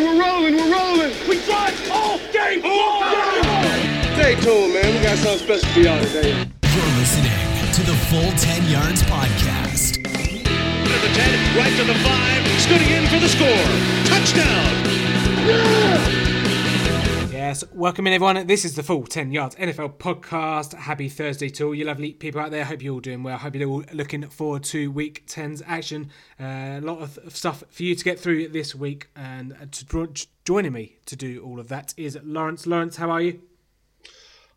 Hey, we're rolling, we're rolling. We drive all game long. Stay tuned, man. We got something special for y'all today. You're listening to the Full 10 Yards Podcast. To the 10, right to the 5, scooting in for the score. Touchdown. Welcome in everyone. This is the full 10 yards NFL podcast. Happy Thursday to all you lovely people out there. Hope you're all doing well. Hope you're all looking forward to week 10's action. Uh, a lot of stuff for you to get through this week. And uh, to joining me to do all of that is Lawrence. Lawrence, how are you?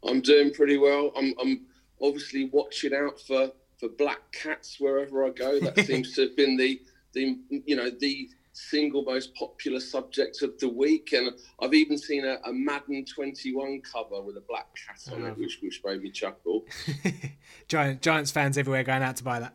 I'm doing pretty well. I'm, I'm obviously watching out for, for black cats wherever I go. That seems to have been the, the you know the single most popular subject of the week, and I've even seen a, a Madden 21 cover with a black cat on it, oh. which which made me chuckle. Giant, Giants fans everywhere going out to buy that.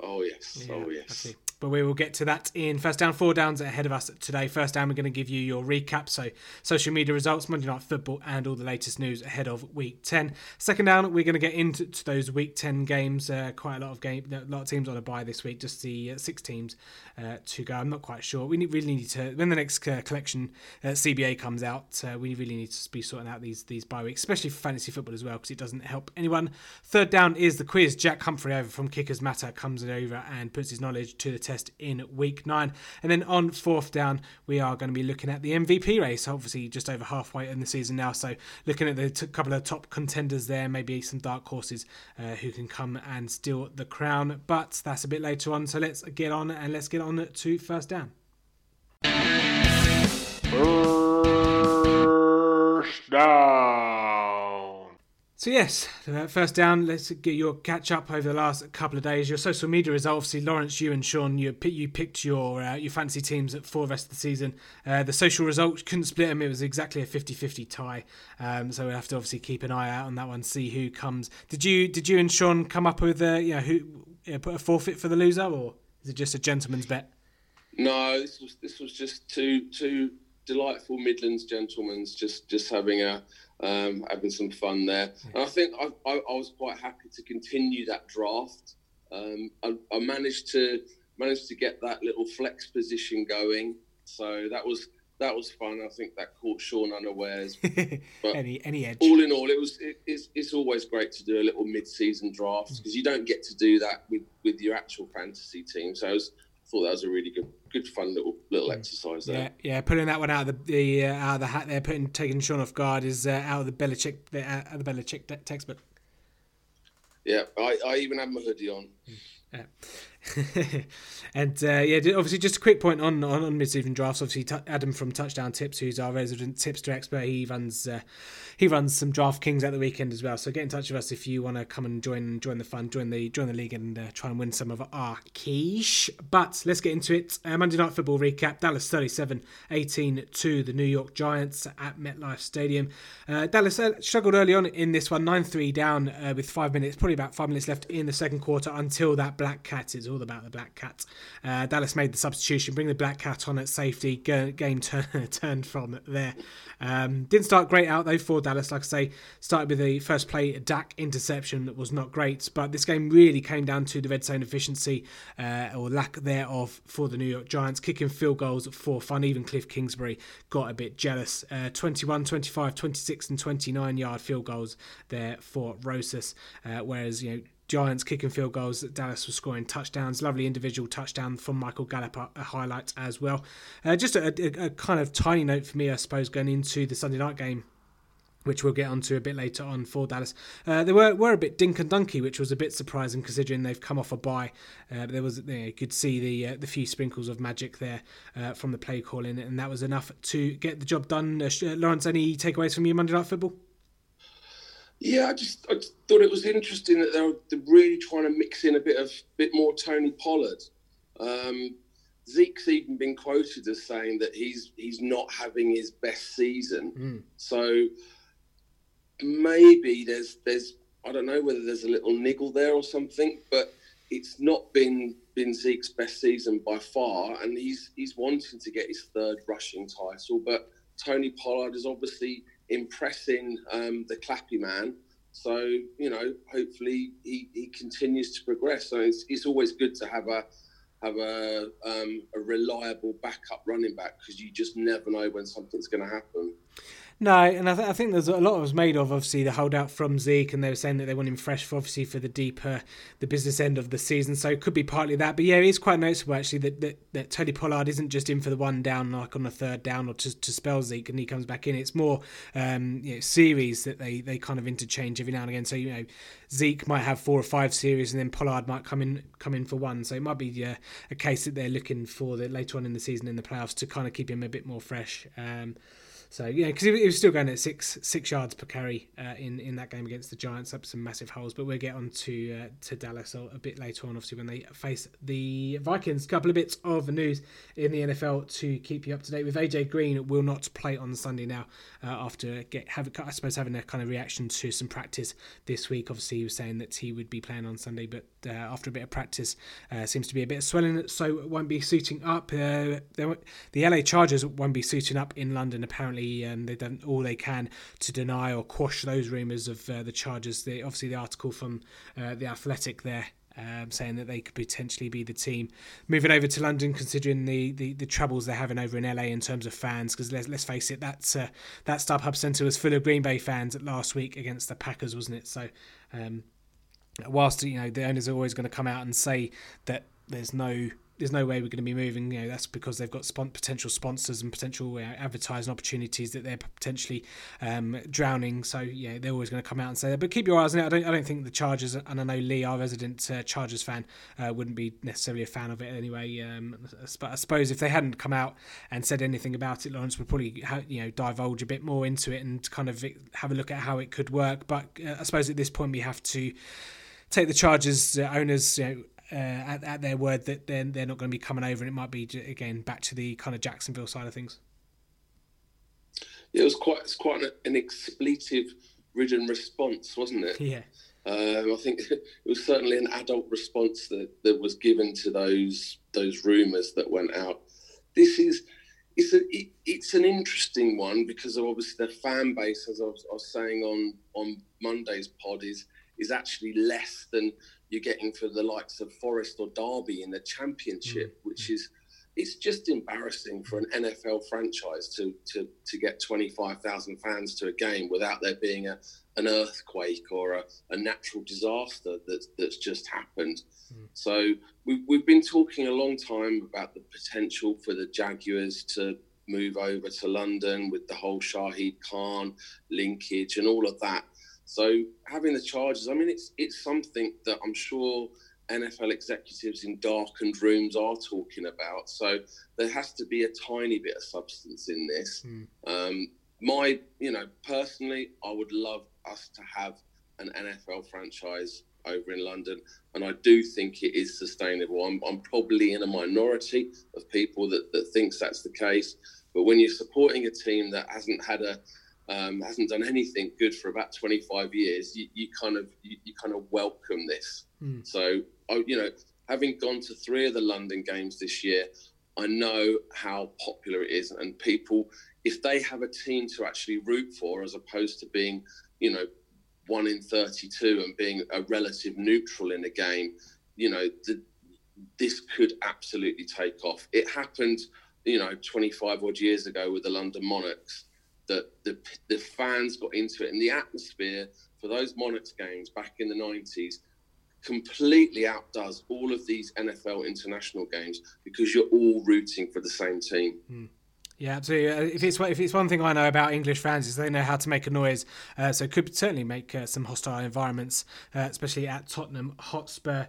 Oh yes, oh I yes. But we will get to that in first down, four downs ahead of us today. First down, we're going to give you your recap, so social media results, Monday Night Football, and all the latest news ahead of Week 10. Second down, we're going to get into to those Week 10 games. Uh, quite a lot of game, a lot of teams on a bye this week. Just the uh, six teams uh, to go. I'm not quite sure. We need, really need to when the next uh, collection uh, CBA comes out. Uh, we really need to be sorting out these these bye weeks, especially for fantasy football as well, because it doesn't help anyone. Third down is the quiz. Jack Humphrey over from Kickers Matter comes in over and puts his knowledge to the test in week nine. And then on fourth down, we are going to be looking at the MVP race. Obviously, just over halfway in the season now, so looking at the t- couple of top contenders there, maybe some dark horses uh, who can come and steal the crown. But that's a bit later on. So let's get on and let's get on to first down. First down. So yes, uh, first down. Let's get your catch up over the last couple of days. Your social media is obviously Lawrence, you and Sean. You you picked your uh, your fantasy teams for the rest of the season. Uh, the social results couldn't split them. It was exactly a 50-50 tie. Um, so we will have to obviously keep an eye out on that one. See who comes. Did you did you and Sean come up with uh, you know who uh, put a forfeit for the loser, or is it just a gentleman's bet? No, this was this was just two two delightful Midlands gentlemen just just having a um, having some fun there. And I think I, I, I was quite happy to continue that draft. Um, I, I managed to managed to get that little flex position going, so that was that was fun. I think that caught Sean unawares. But any any edge? all in all, it was it, it's, it's always great to do a little mid-season draft because you don't get to do that with, with your actual fantasy team. So I, was, thought that was a really good good fun little little exercise there. Yeah, yeah, putting that one out of the, the uh, out of the hat there, putting taking Sean off guard is uh, out of the Belichick the, uh, out of the Belichick te- textbook. Yeah, I, I even had my hoodie on. Yeah. and uh, yeah, obviously, just a quick point on on, on mid-season drafts. Obviously, t- Adam from Touchdown Tips, who's our resident tipster expert, he runs uh, he runs some DraftKings at the weekend as well. So get in touch with us if you want to come and join join the fun, join the join the league, and uh, try and win some of our quiche. But let's get into it. Uh, Monday Night Football recap: Dallas 37-18 to the New York Giants at MetLife Stadium. Uh, Dallas uh, struggled early on in this one, 9-3 down uh, with five minutes, probably about five minutes left in the second quarter until that black cat. It's all about the black cat. Uh, Dallas made the substitution, bring the black cat on at safety. Go, game turn, turned from there. Um, didn't start great out though for Dallas. Like I say, started with the first play, Dak interception that was not great, but this game really came down to the red zone efficiency uh, or lack thereof for the New York Giants, kicking field goals for fun. Even Cliff Kingsbury got a bit jealous. Uh, 21, 25, 26, and 29 yard field goals there for Rosas, uh, whereas you know. Giants kicking field goals. That Dallas was scoring touchdowns. Lovely individual touchdown from Michael Gallup, a highlight as well. Uh, just a, a, a kind of tiny note for me, I suppose, going into the Sunday night game which we'll get onto a bit later on for Dallas. Uh, they were, were a bit dink and dunky, which was a bit surprising considering they've come off a bye. Uh, there was you, know, you could see the uh, the few sprinkles of magic there uh, from the play calling, and that was enough to get the job done. Uh, Lawrence, any takeaways from your Monday Night Football? Yeah, I just I just thought it was interesting that they're, they're really trying to mix in a bit of bit more Tony Pollard. Um, Zeke's even been quoted as saying that he's he's not having his best season. Mm. So maybe there's there's I don't know whether there's a little niggle there or something, but it's not been been Zeke's best season by far, and he's he's wanting to get his third rushing title. But Tony Pollard is obviously impressing um, the Clappy man. So you know, hopefully he, he continues to progress. So it's, it's always good to have a have a um, a reliable backup running back because you just never know when something's going to happen. No, and I, th- I think there's a lot of was made of obviously the holdout from Zeke, and they were saying that they want him fresh for obviously for the deeper the business end of the season. So it could be partly that, but yeah, it is quite noticeable actually that that, that Tony Pollard isn't just in for the one down like on the third down or to, to spell Zeke, and he comes back in. It's more um, you know, series that they they kind of interchange every now and again. So you know Zeke might have four or five series, and then Pollard might come in come in for one. So it might be uh, a case that they're looking for that later on in the season in the playoffs to kind of keep him a bit more fresh. Um, so yeah, because he was still going at six six yards per carry uh, in in that game against the Giants, up some massive holes. But we'll get on to uh, to Dallas a, bit later on, obviously when they face the Vikings. Couple of bits of news in the NFL to keep you up to date with. AJ Green will not play on Sunday now uh, after get have I suppose having a kind of reaction to some practice this week. Obviously he was saying that he would be playing on Sunday, but uh, after a bit of practice, uh, seems to be a bit of swelling, so won't be suiting up. Uh, the LA Chargers won't be suiting up in London apparently um, they've done all they can to deny or quash those rumours of uh, the Chargers. The, obviously, the article from uh, the Athletic there um, saying that they could potentially be the team moving over to London, considering the, the, the troubles they're having over in LA in terms of fans. Because let's, let's face it, that's uh, that StubHub Centre was full of Green Bay fans last week against the Packers, wasn't it? So, um, whilst you know the owners are always going to come out and say that there's no there's no way we're going to be moving. You know, that's because they've got spon- potential sponsors and potential advertising opportunities that they're potentially um, drowning. So yeah, they're always going to come out and say that. But keep your eyes on it. I don't, I don't think the Chargers, and I know Lee, our resident uh, Chargers fan, uh, wouldn't be necessarily a fan of it anyway. Um, but I suppose if they hadn't come out and said anything about it, Lawrence would probably ha- you know divulge a bit more into it and kind of have a look at how it could work. But uh, I suppose at this point we have to take the Chargers uh, owners, you know, uh, at, at their word that they're, they're not going to be coming over, and it might be again back to the kind of Jacksonville side of things. It was quite it's quite an, an expletive-ridden response, wasn't it? Yeah. Um, I think it was certainly an adult response that, that was given to those those rumours that went out. This is it's a it, it's an interesting one because obviously the fan base, as I was, I was saying on on Monday's pod, is is actually less than you're getting for the likes of Forest or Derby in the Championship, mm. which is it's just embarrassing for an NFL franchise to to to get 25,000 fans to a game without there being a an earthquake or a, a natural disaster that that's just happened. Mm. So we've we've been talking a long time about the potential for the Jaguars to move over to London with the whole Shahid Khan linkage and all of that. So having the Chargers, I mean, it's it's something that I'm sure NFL executives in darkened rooms are talking about. So there has to be a tiny bit of substance in this. Mm. Um, my, you know, personally, I would love us to have an NFL franchise over in London, and I do think it is sustainable. I'm, I'm probably in a minority of people that, that thinks that's the case, but when you're supporting a team that hasn't had a um, hasn't done anything good for about 25 years, you, you kind of you, you, kind of welcome this. Mm. So, you know, having gone to three of the London games this year, I know how popular it is, and people, if they have a team to actually root for, as opposed to being, you know, one in 32 and being a relative neutral in a game, you know, the, this could absolutely take off. It happened, you know, 25 odd years ago with the London Monarchs that the, the fans got into it and the atmosphere for those Monarchs games back in the 90s completely outdoes all of these NFL international games because you're all rooting for the same team. Mm. Yeah, absolutely. Uh, if it's if it's one thing I know about English fans is they know how to make a noise, uh, so could certainly make uh, some hostile environments, uh, especially at Tottenham Hotspur.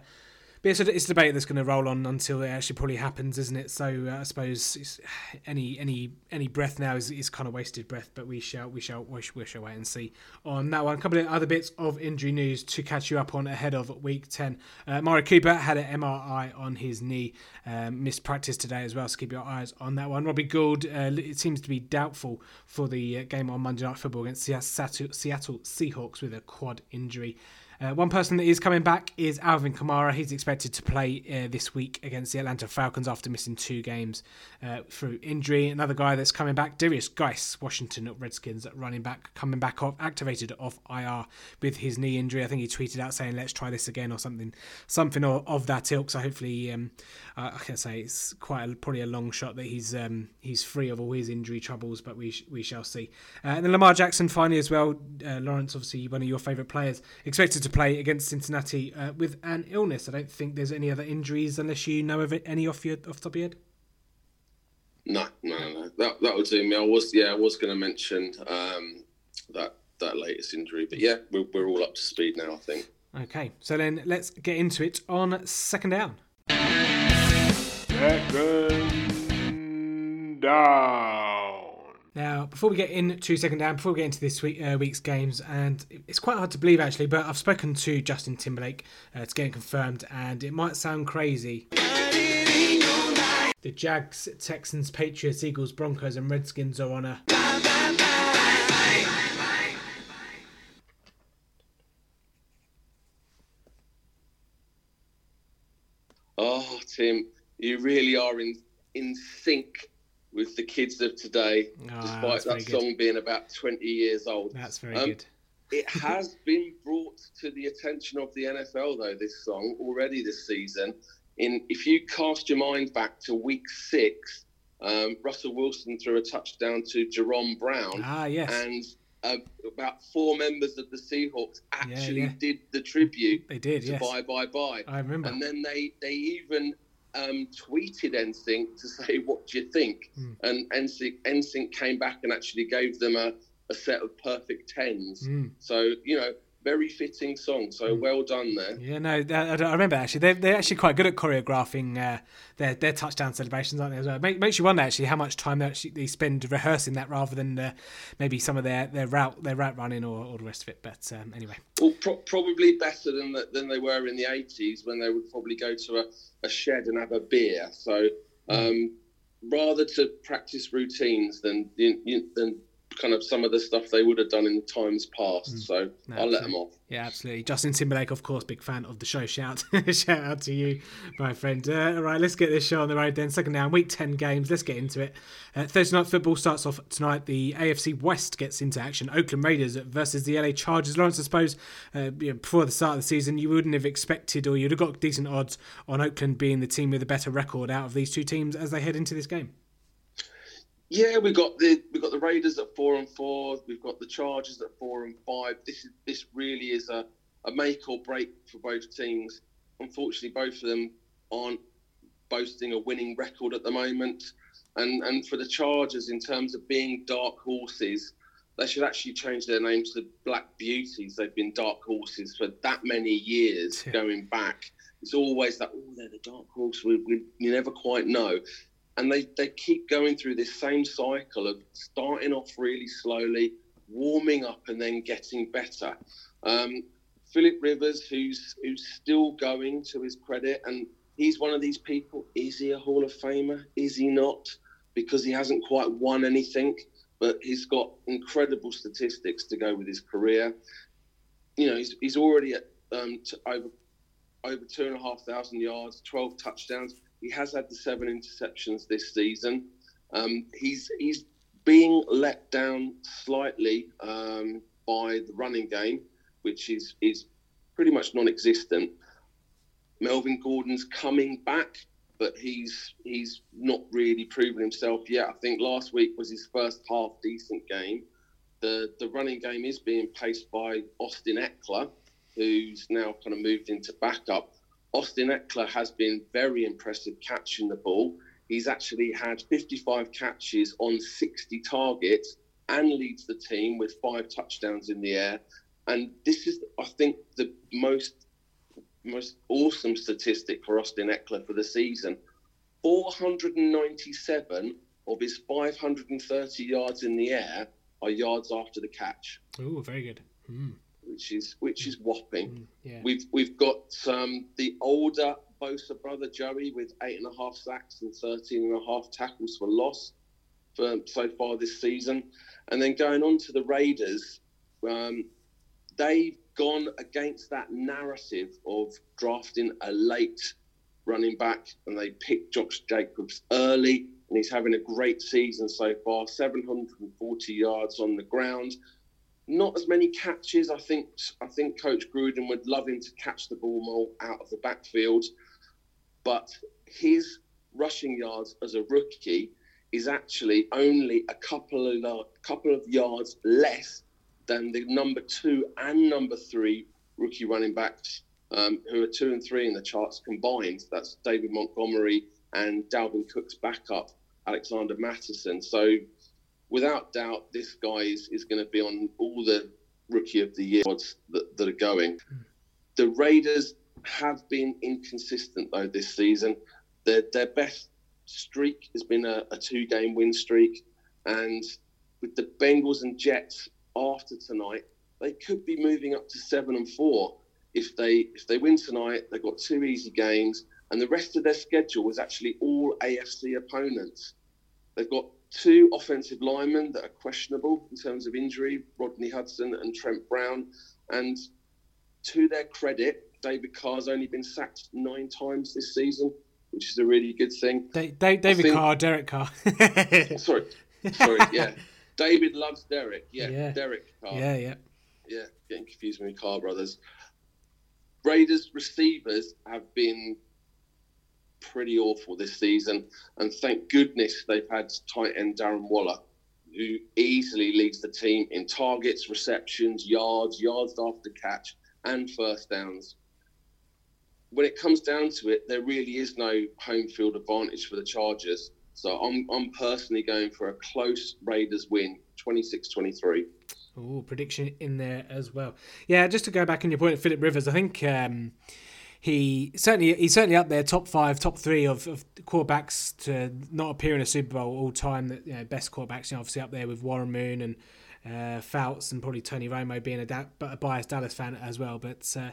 But it's a, it's a debate that's going to roll on until it actually probably happens, isn't it? So uh, I suppose any any any breath now is, is kind of wasted breath. But we shall we shall we shall, we shall wait and see on that one. A couple of other bits of injury news to catch you up on ahead of Week Ten. Uh, Mari Cooper had an MRI on his knee, um, missed practice today as well. So keep your eyes on that one. Robbie Gould, uh, it seems to be doubtful for the uh, game on Monday Night Football against Seattle Seahawks with a quad injury. Uh, one person that is coming back is Alvin Kamara. He's expected to play uh, this week against the Atlanta Falcons after missing two games uh, through injury. Another guy that's coming back, Derrius Guice, Washington Redskins running back, coming back off, activated off IR with his knee injury. I think he tweeted out saying, "Let's try this again" or something, something of, of that ilk. So hopefully, um, I can say it's quite a, probably a long shot that he's um, he's free of all his injury troubles, but we sh- we shall see. Uh, and then Lamar Jackson finally as well. Uh, Lawrence, obviously one of your favourite players, expected to play against Cincinnati uh, with an illness. I don't think there's any other injuries unless you know of it, any off your off the top of your head. No, no, no. That that would do me. I was yeah, I was going to mention um, that that latest injury, but yeah, we're, we're all up to speed now. I think. Okay, so then let's get into it on second down. Second down. Now, before we get into second down, before we get into this week, uh, week's games, and it's quite hard to believe actually, but I've spoken to Justin Timberlake uh, to get it confirmed, and it might sound crazy. The Jags, Texans, Patriots, Eagles, Broncos, and Redskins are on a. Oh, Tim, you really are in in sync with the kids of today, Oh, despite that very good. song being about 20 years old. That's very Um, good. It has been brought to the attention of the NFL, though, this song already this season. In if you cast your mind back to week six, um, Russell Wilson threw a touchdown to Jerome Brown, Ah, yes. and uh, about four members of the Seahawks actually yeah. did the tribute They did, to yes. Bye Bye Bye. I remember. And then they they even um, tweeted NSYNC to say, "What do you think?" Hmm. And NSYNC, NSYNC came back and actually gave them a, a set of perfect tens. Mm. So you know, very fitting song. So Hmm. well done there. Yeah, no, I, I remember actually. They're, they're actually quite good at choreographing uh, their their touchdown celebrations, aren't they? As well, Make, makes you wonder actually how much time they actually they spend rehearsing that rather than uh, maybe some of their, their route their route running or, or the rest of it. But um, anyway, Well, pro- probably better than the, than they were in the eighties when they would probably go to a, a shed and have a beer. So Hmm. um, rather to practice routines than than kind of some of the stuff they would have done in times past. So Hmm. No, I'll let them off. yeah, absolutely. Justin Timberlake, of course, big fan of the show. Shout shout out to you, my friend. Uh, all right, let's get this show on the road then. Second down, week ten games. Let's get into it. Uh, Thursday night football starts off tonight. The AFC West gets into action. Oakland Raiders versus the LA Chargers. Lawrence, I suppose uh, you know, before the start of the season, you wouldn't have expected, or you'd have got decent odds on Oakland being the team with a better record out of these two teams as they head into this game. Yeah, we got the we got the Raiders at four and four. We've got the Chargers at four and five. This is this really is a, a make or break for both teams. Unfortunately, both of them aren't boasting a winning record at the moment. And and for the Chargers, in terms of being dark horses, they should actually change their names to Black Beauties. They've been dark horses for that many years Yeah. going back. It's always that, oh, they're the dark horse. We, we, you never quite know and they, they keep going through this same cycle of starting off really slowly, warming up, and then getting better. Um, Philip Rivers, who's who's still going to his credit, and he's one of these people. Is he a Hall of Famer? Is he not? Because he hasn't quite won anything, but he's got incredible statistics to go with his career. You know, he's, he's already at um, over over two and a half thousand yards, twelve touchdowns. He has had the seven interceptions this season. Um, he's he's being let down slightly um, by the running game, which is is pretty much non-existent. Melvin Gordon's coming back, but he's he's not really proven himself yet. I think last week was his first half decent game. The the running game is being paced by Austin Ekeler, who's now kind of moved into backup. Austin Ekeler has been very impressive catching the ball. He's actually had 55 catches on 60 targets and leads the team with five touchdowns in the air. And this is, I think, the most most awesome statistic for Austin Ekeler for the season. 497 of his 530 yards in the air are yards after the catch, Oh, very good. Mm, which is which is whopping. yeah. We've we've got um, the older Bosa brother Joey with eight and a half sacks and 13 and a half tackles for loss for so far this season, and then going on to the Raiders, um, they've gone against that narrative of drafting a late running back, and they picked Josh Jacobs early, and he's having a great season so far 740 yards on the ground. Not as many catches. I think I think Coach Gruden would love him to catch the ball more out of the backfield, but his rushing yards as a rookie is actually only a couple of couple of yards less than the number two and number three rookie running backs um, who are two and three in the charts combined. That's David Montgomery and Dalvin Cook's backup, Alexander Mattison. So, without doubt, this guy is, is going to be on all the rookie of the year that, that are going. The Raiders have been inconsistent though this season. Their their best streak has been a, a two game win streak, and with the Bengals and Jets after tonight, they could be moving up to seven and four if they if they win tonight, they've got two easy games, and the rest of their schedule was actually all AFC opponents. They've got two offensive linemen that are questionable in terms of injury, Rodney Hudson and Trent Brown, and to their credit, David Carr's only been sacked nine times this season, which is a really good thing. David think, Carr, Derek Carr. sorry, sorry, yeah. David loves Derek. Yeah, yeah. Derek Carr. Yeah, yeah. Yeah, getting confused with Carr brothers. Raiders receivers have been pretty awful this season, and thank goodness they've had tight end Darren Waller, who easily leads the team in targets, receptions, yards, yards after catch, and first downs. When it comes down to it, there really is no home field advantage for the Chargers. So I'm, I'm personally going for a close Raiders win, 26 23. Oh, prediction in there as well. Yeah, just to go back on your point Philip Rivers, I think um, he certainly he's certainly up there, top five, top three of, of quarterbacks to not appear in a Super Bowl all time. That you know, best quarterbacks, you know, obviously up there with Warren Moon and uh, Fouts and probably Tony Romo being a, da- a biased Dallas fan as well. But uh,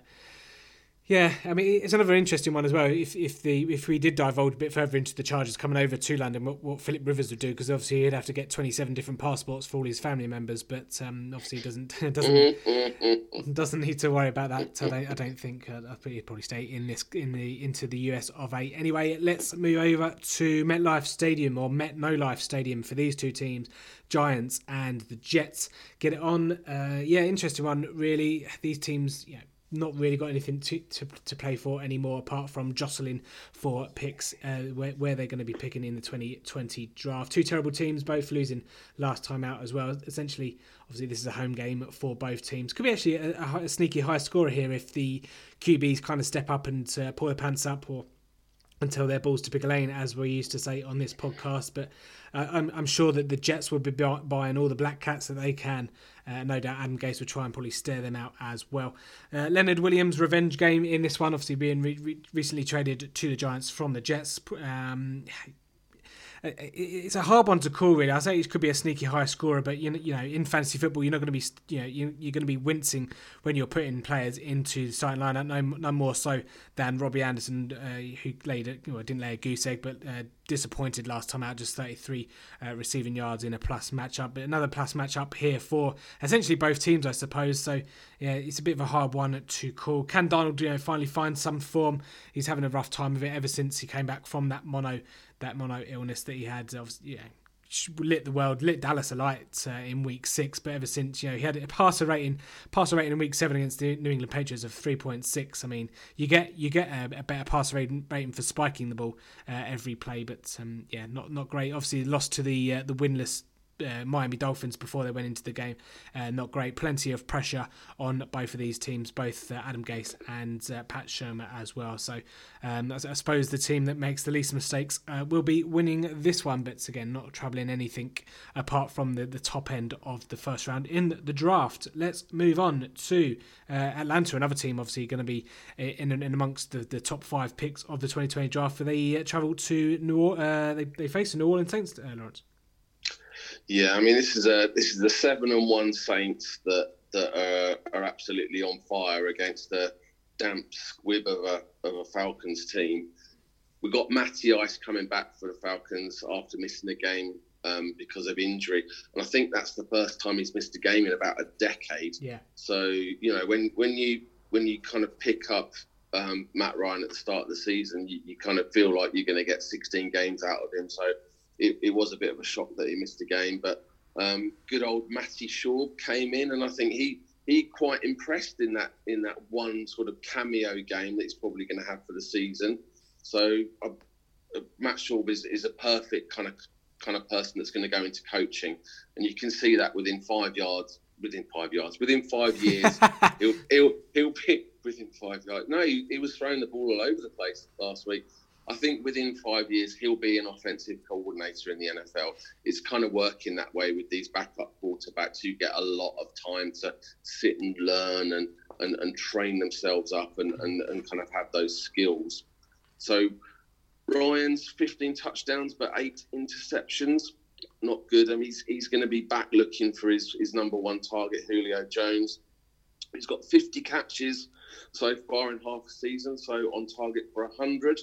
yeah, I mean it's another interesting one as well. If if the if we did divulge a bit further into the Chargers coming over to London, what, what Philip Rivers would do, because obviously he'd have to get twenty seven different passports for all his family members, but um, obviously he doesn't doesn't doesn't need to worry about that. I don't, I don't think uh, he'd probably stay in this in the into the US of A. Anyway, let's move over to MetLife Stadium or Met No Life Stadium for these two teams, Giants and the Jets. Get it on. Uh, yeah, interesting one. Really, these teams. Yeah not really got anything to, to, to play for anymore apart from jostling for picks uh, where, where they're going to be picking in the 2020 draft. Two terrible teams, both losing last time out as well. Essentially, obviously, this is a home game for both teams. Could be actually a, a sneaky high scorer here if the QBs kind of step up and uh, pull their pants up or until their balls to pick a lane, as we used to say on this podcast. But uh, I'm, I'm, sure that the Jets will be buying all the black cats that they can. Uh, no doubt Adam Gase will try and probably stare them out as well. Uh, Leonard Williams' revenge game in this one, obviously being re- re- recently traded to the Giants from the Jets. Um, it's a hard one to call really. I say it could be a sneaky high scorer, but you know, you know, in fantasy football, you're not going to be, you know, you, are going to be wincing when you're putting players into the starting lineup. No, no more so than Robbie Anderson, uh, who laid a, well, didn't lay a goose egg, but uh, disappointed last time out, just 33 uh, receiving yards in a plus matchup. But another plus matchup here for essentially both teams, I suppose. So yeah, it's a bit of a hard one to call. Can Darnold, you know, finally find some form? He's having a rough time of it ever since he came back from that mono that mono illness that he had. Obviously, yeah, lit the world, lit Dallas alight uh, in week six. But ever since, you know, he had a passer rating, passer rating in week seven against the New England Patriots of three point six. I mean, you get you get a, a better passer rating, rating for spiking the ball uh, every play, but um, yeah, not not great. Obviously, lost to the uh, the winless uh, Miami Dolphins before they went into the game. Uh, not great. Plenty of pressure on both of these teams, both uh, Adam Gase and uh, Pat Shurmur as well. So um, I, I, suppose the team that makes the least mistakes uh, will be winning this one, but again, not troubling anything apart from the, the top end of the first round in the draft. Let's move on to uh, Atlanta, another team obviously going to be in, in amongst the, the top five picks of the 2020 draft. They travel to New they, they face the New Orleans Saints, Lawrence. Yeah, I mean this is a this is the seven and one Saints that that are, are absolutely on fire against the damp squib of a of a Falcons team. We got Matty Ice coming back for the Falcons after missing the game um, because of injury, and I think that's the first time he's missed a game in about a decade. Yeah. So you know when when you when you kind of pick up um, Matt Ryan at the start of the season, you, you kind of feel like you're going to get 16 games out of him. So it, it, was a bit of a shock that he missed a game, but um, good old Matty Schaub came in, and I think he he quite impressed in that in that one sort of cameo game that he's probably going to have for the season. So uh, uh, Matt Schaub is, is a perfect kind of kind of person that's going to go into coaching, and you can see that within five yards, within five yards, within five years, he'll, he'll he'll be within five yards. No, he, he was throwing the ball all over the place last week. I think within five years he'll be an offensive coordinator in the NFL. It's kind of working that way with these backup quarterbacks. You get a lot of time to sit and learn and and, and train themselves up and, and, and kind of have those skills. So Ryan's 15 touchdowns but eight interceptions. Not good. I mean, he's, he's going to be back looking for his, his number one target, Julio Jones. He's got 50 catches so far in half a season, so on target for 100.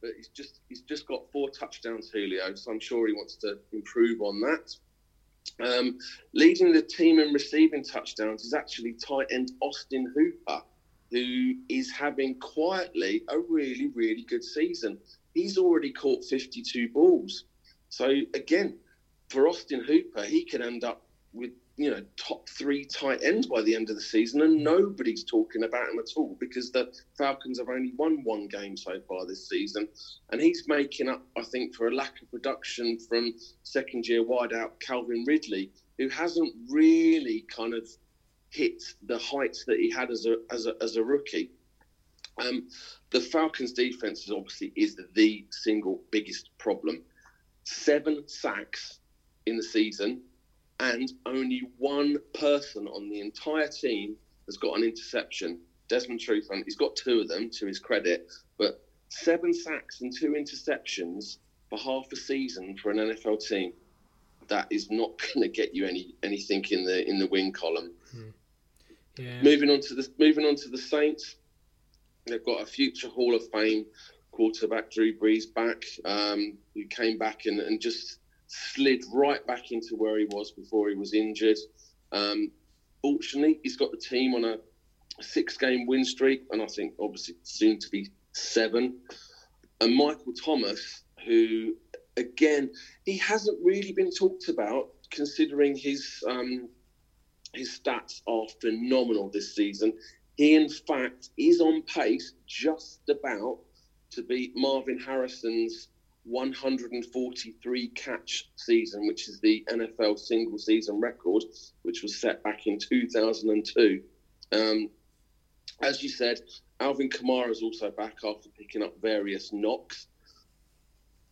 But he's just he's just got four touchdowns, Julio. So I'm sure he wants to improve on that. Um, leading the team in receiving touchdowns is actually tight end Austin Hooper, who is having quietly a really really good season. He's already caught 52 balls. So again, for Austin Hooper, he could end up with you know top three tight ends by the end of the season, and nobody's talking about him at all because the Falcons have only won one game so far this season, and he's making up, I think, for a lack of production from second-year wideout Calvin Ridley, who hasn't really kind of hit the heights that he had as a as a, as a rookie. Um, the Falcons' defense is obviously is the single biggest problem. Seven sacks in the season and only one person on the entire team has got an interception. Desmond Trufant, he's got two of them to his credit, but seven sacks and two interceptions for half a season for an NFL team. That is not going to get you any anything in the in the win column. Hmm. Yeah. Moving on to the moving on to the Saints, they've got a future Hall of Fame quarterback, Drew Brees, back, um, who came back and, and just slid right back into where he was before he was injured. Um, fortunately, he's got the team on a six game win streak, and I think obviously soon to be seven. And Michael Thomas, who again, he hasn't really been talked about considering his um, his stats are phenomenal this season. He, in fact, is on pace just about to beat Marvin Harrison's 143 catch season, which is the NFL single season record, which was set back in 2002. Um, as you said, Alvin Kamara is also back after picking up various knocks.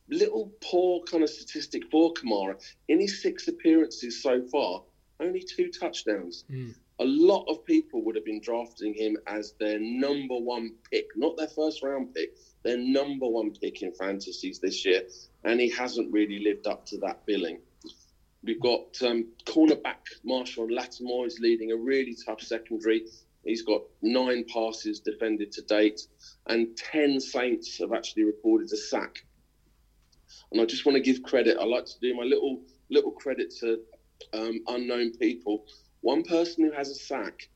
Little poor kind of statistic for Kamara. In his six appearances so far, only two touchdowns. Mm. A lot of people would have been drafting him as their number one pick, not their first round pick, their number one pick in fantasies this year, and he hasn't really lived up to that billing. We've got um, cornerback Marshon Lattimore is leading a really tough secondary. He's got nine passes defended to date, and 10 Saints have actually recorded a sack. And I just want to give credit. I like to do my little little credit to um, unknown people. One person who has a sack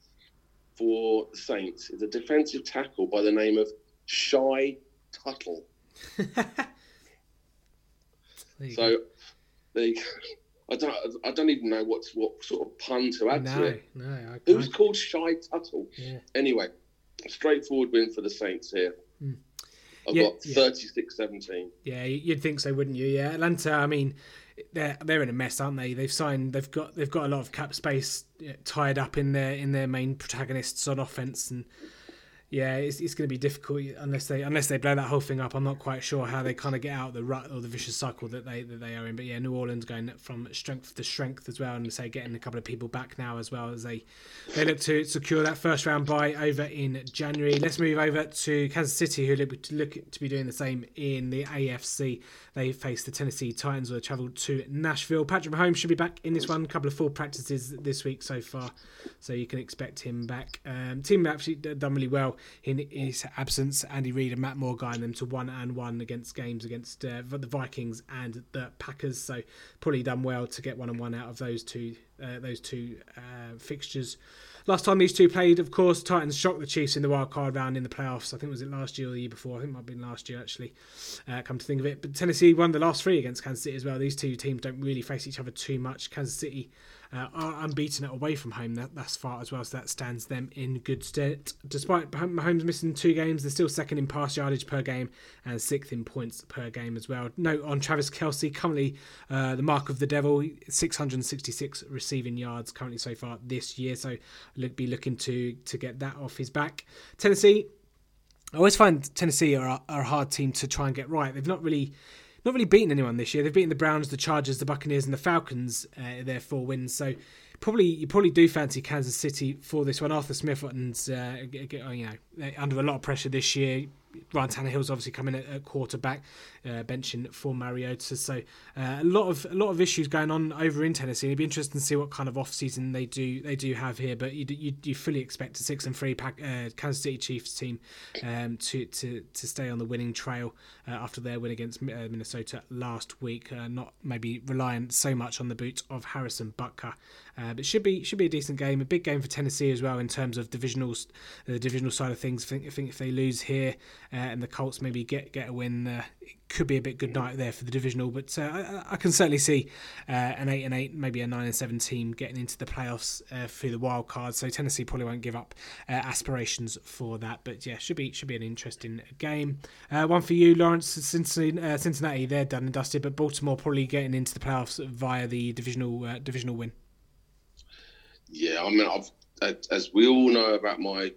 for the Saints is a defensive tackle by the name of Shy Tuttle. so they, I don't, I don't even know what's what sort of pun to add no, to it. No, Who's called Shy Tuttle? Yeah. Anyway, straightforward win for the Saints here. Mm. I've yeah, got 36 yeah. 17. Yeah, you'd think so, wouldn't you? Yeah, Atlanta, I mean, they're they're in a mess, aren't they? They've signed, they've got they've got a lot of cap space tied up in their in their main protagonists on offense, and yeah, it's, it's going to be difficult unless they unless they blow that whole thing up. I'm not quite sure how they kind of get out the rut or the vicious cycle that they that they are in. But yeah, New Orleans going from strength to strength as well, and say getting a couple of people back now as well as they they look to secure that first round bye over in January. Let's move over to Kansas City, who look to, look to be doing the same in the AFC. They face the Tennessee Titans, who travel to Nashville. Patrick Mahomes should be back in this one. A couple of full practices this week so far, so you can expect him back. Um, team actually done really well in his absence. Andy Reid and Matt Moore guiding them to one and one against games against uh, the Vikings and the Packers. So probably done well to get one and one out of those two uh, those two uh, fixtures. Last time these two played, of course, Titans shocked the Chiefs in the wild card round in the playoffs. I think was it last year or the year before. I think it might have been last year actually. Uh, come to think of it, but Tennessee won the last three against Kansas City as well. These two teams don't really face each other too much. Kansas City uh, are unbeaten away from home that, thus far as well, so that stands them in good stead. Despite Mahomes missing two games, they're still second in pass yardage per game and sixth in points per game as well. Note on Travis Kelce, currently uh, the mark of the devil, 666 receiving yards currently so far this year, so look, be looking to to get that off his back. Tennessee. I always find Tennessee are, are a hard team to try and get right. They've not really not really beaten anyone this year. They've beaten the Browns, the Chargers, the Buccaneers, and the Falcons. Uh, their four wins. So probably you probably do fancy Kansas City for this one. Arthur Smith and uh, you know under a lot of pressure this year. Ryan Tannehill's obviously coming at, at quarterback, uh, benching for Mariota. So uh, a lot of a lot of issues going on over in Tennessee. It'd be interesting to see what kind of off season they do they do have here. But you you, you fully expect a six and three pack, uh, Kansas City Chiefs team um, to to to stay on the winning trail uh, after their win against uh, Minnesota last week. Uh, not maybe reliant so much on the boots of Harrison Butker. Uh, but should be should be a decent game, a big game for Tennessee as well in terms of divisionals, the divisional side of things. I think, I think if they lose here uh, and the Colts maybe get get a win, uh, could be a bit good night there for the divisional. But uh, I, I, can certainly see uh, an eight and eight, maybe a nine and seven team getting into the playoffs uh, through the wild card. So Tennessee probably won't give up aspirations for that. But yeah, should be should be an interesting game. one for you, Lawrence. Cincinnati, Cincinnati, they're done and dusted, but Baltimore probably getting into the playoffs via the divisional divisional win. Yeah, I mean, I've as we all know about my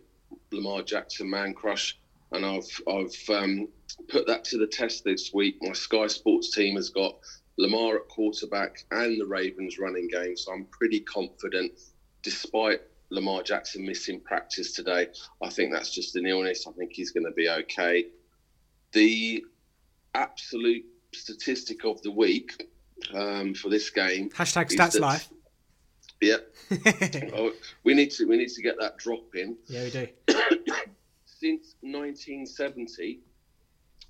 Lamar Jackson man crush, and I've I've um, put that to the test this week. My Sky Sports team has got Lamar at quarterback and the Ravens running game, so I'm pretty confident, despite Lamar Jackson missing practice today. I think that's just an illness. I think he's going to be okay. The absolute statistic of the week um, for this game. Hashtag stats life. Yeah. oh, we need to we need to get that drop in. Yeah, we do. Since 1970,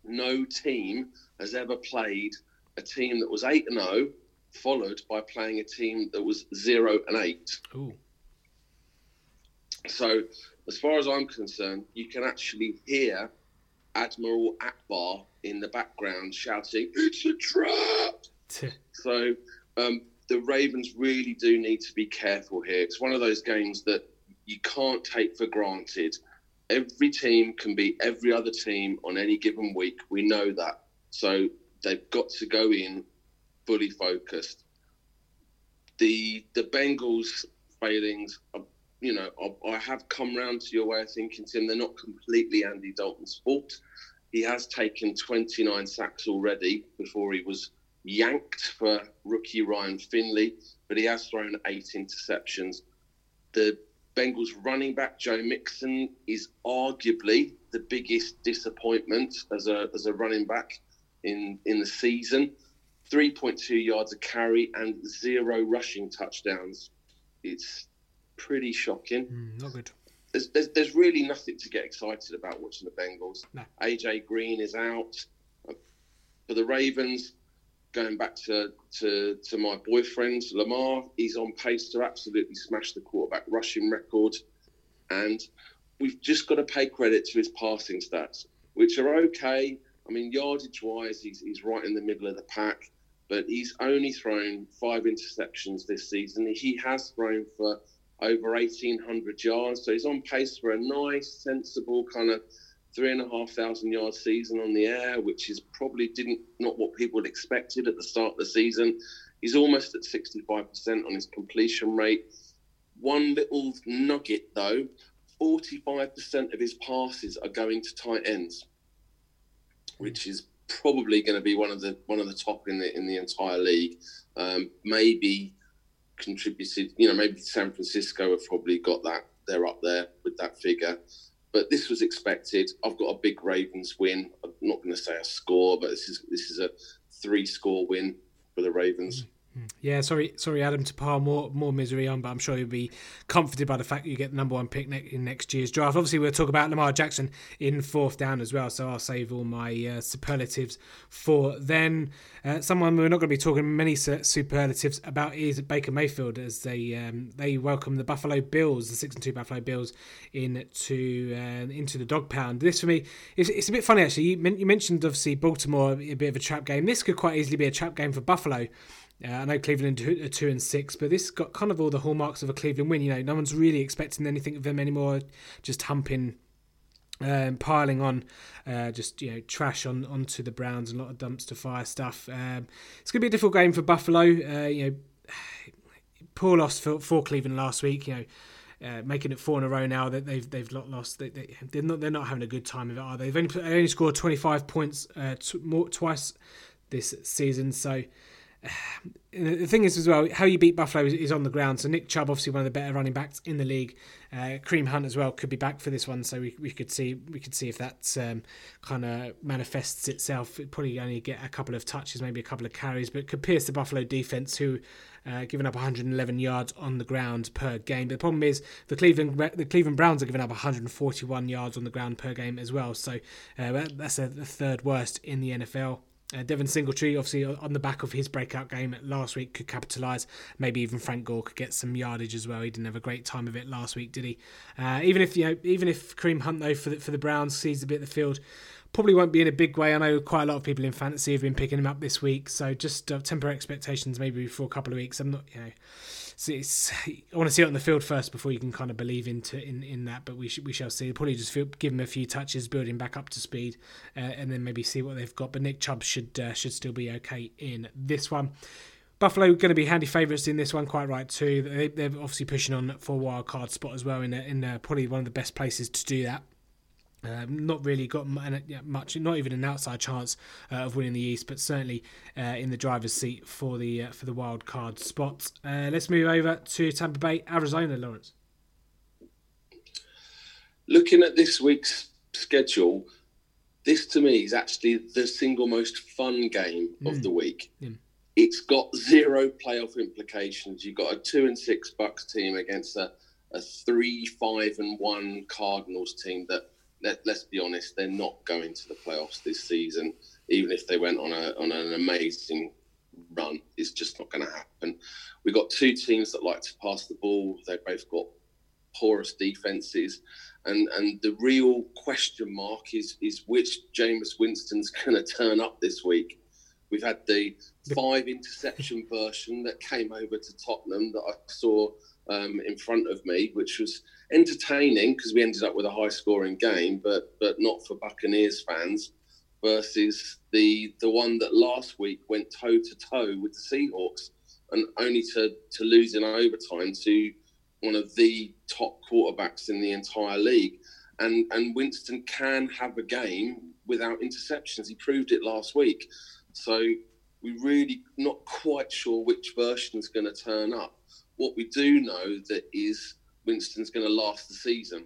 no team has ever played a team that was eight and zero, oh, followed by playing a team that was zero and eight. Ooh. So, as far as I'm concerned, you can actually hear Admiral Ackbar in the background shouting, "It's a trap!" so. Um, the Ravens really do need to be careful here. It's one of those games that you can't take for granted. Every team can beat every other team on any given week. We know that. So they've got to go in fully focused. The the Bengals failings, are, you know, I, I have come round to your way of thinking, Tim. They're not completely Andy Dalton's fault. He has taken 29 sacks already before he was yanked for rookie Ryan Finley, but he has thrown eight interceptions. The Bengals running back Joe Mixon is arguably the biggest disappointment as a as a running back in in the season. 3.2 yards a carry and zero rushing touchdowns. It's pretty shocking. Mm, not good. There's, there's, there's, really nothing to get excited about watching the Bengals. No. AJ Green is out. For the Ravens, going back to, to, to my boyfriend, Lamar, he's on pace to absolutely smash the quarterback rushing record. And we've just got to pay credit to his passing stats, which are okay. I mean, yardage wise, he's, he's right in the middle of the pack, but he's only thrown five interceptions this season. He has thrown for over 1,800 yards. So he's on pace for a nice, sensible kind of three and a half thousand yard season on the air, which is probably didn't not what people expected at the start of the season. He's almost at 65% on his completion rate. One little nugget though, 45% of his passes are going to tight ends, which is probably going to be one of the one of the top in the in the entire league. Um, maybe contributed, you know, maybe San Francisco have probably got that. They're up there with that figure but this was expected. I've got a big Ravens win. I'm not going to say a score, but this is this is a three score win for the Ravens. Hmm. Yeah, sorry, sorry, Adam, to pile more more misery on, but I'm sure you'll be comforted by the fact you get the number one pick ne- in next year's draft. Obviously, we'll talk about Lamar Jackson in fourth down as well, so I'll save all my uh, superlatives for then. Uh, someone we're not going to be talking many superlatives about is Baker Mayfield as they um, they welcome the Buffalo Bills, the six and two Buffalo Bills, into uh, into the dog pound. This for me, it's, it's a bit funny actually. You, men- you mentioned obviously Baltimore a bit of a trap game. This could quite easily be a trap game for Buffalo. Uh, I know Cleveland are two and six, but this got kind of all the hallmarks of a Cleveland win. You know, no one's really expecting anything of them anymore. Just humping, um, piling on, uh, just you know, trash on onto the Browns and a lot of dumpster fire stuff. Um, it's going to be a difficult game for Buffalo. Uh, you know, poor loss for, for Cleveland last week. You know. Uh, making it four in a row now that they've they've lost. They, they, they're not they're not having a good time of it, are they? They've only, they only scored twenty five points uh, t- more, twice this season, so the thing is as well, how you beat Buffalo is, is, on the ground. So Nick Chubb, obviously one of the better running backs in the league. Uh, Kareem Hunt as well could be back for this one, so we, we could see we could see if that um, kind of manifests itself. It'd probably only get a couple of touches, maybe a couple of carries, but could pierce the Buffalo defense, who uh, giving up 111 yards on the ground per game. But the problem is the Cleveland the Cleveland Browns are giving up 141 yards on the ground per game as well. So uh, that's a, the third worst in the NFL. Uh, Devin Singletary, obviously, on the back of his breakout game last week, could capitalise. Maybe even Frank Gore could get some yardage as well. He didn't have a great time of it last week, did he? Uh, even if you know, even if Kareem Hunt though for the, for the Browns sees a bit of the field, probably won't be in a big way. I know quite a lot of people in fantasy have been picking him up this week, so just uh, temper expectations maybe for a couple of weeks. I'm not, you know so it's, I want to see it on the field first before you can kind of believe into in, in that. But we we shall see. Probably just feel, give him a few touches, building back up to speed, uh, and then maybe see what they've got. But Nick Chubb should uh, should still be okay in this one. Buffalo going to be handy favourites in this one, quite right too. They, are obviously pushing on for wild card spot as well, in a, in a, probably one of the best places to do that. Um, not really got much, not even an outside chance uh, of winning the East, but certainly uh, in the driver's seat for the uh, for the wild card spot. Uh, let's move over to Tampa Bay, Arizona, Lawrence. Looking at this week's schedule, this to me is actually the single most fun game mm. of the week. Mm. It's got zero playoff implications. You've got a two and six Bucks team against a, a three, five, and one Cardinals team that let, us be honest, they're not going to the playoffs this season. Even if they went on a on an amazing run, it's just not going to happen. We've got two teams that like to pass the ball. They've both got porous defenses, and and the real question mark is is which Jameis Winston's going to turn up this week. We've had the five interception version that came over to Tottenham that I saw um, in front of me, which was entertaining because we ended up with a high scoring game, but but not for Buccaneers fans. Versus the the one that last week went toe to toe with the Seahawks, and only to to lose in overtime to one of the top quarterbacks in the entire league. And and Winston can have a game without interceptions. He proved it last week. So we're really not quite sure which version is going to turn up. What we do know that is Winston's going to last the season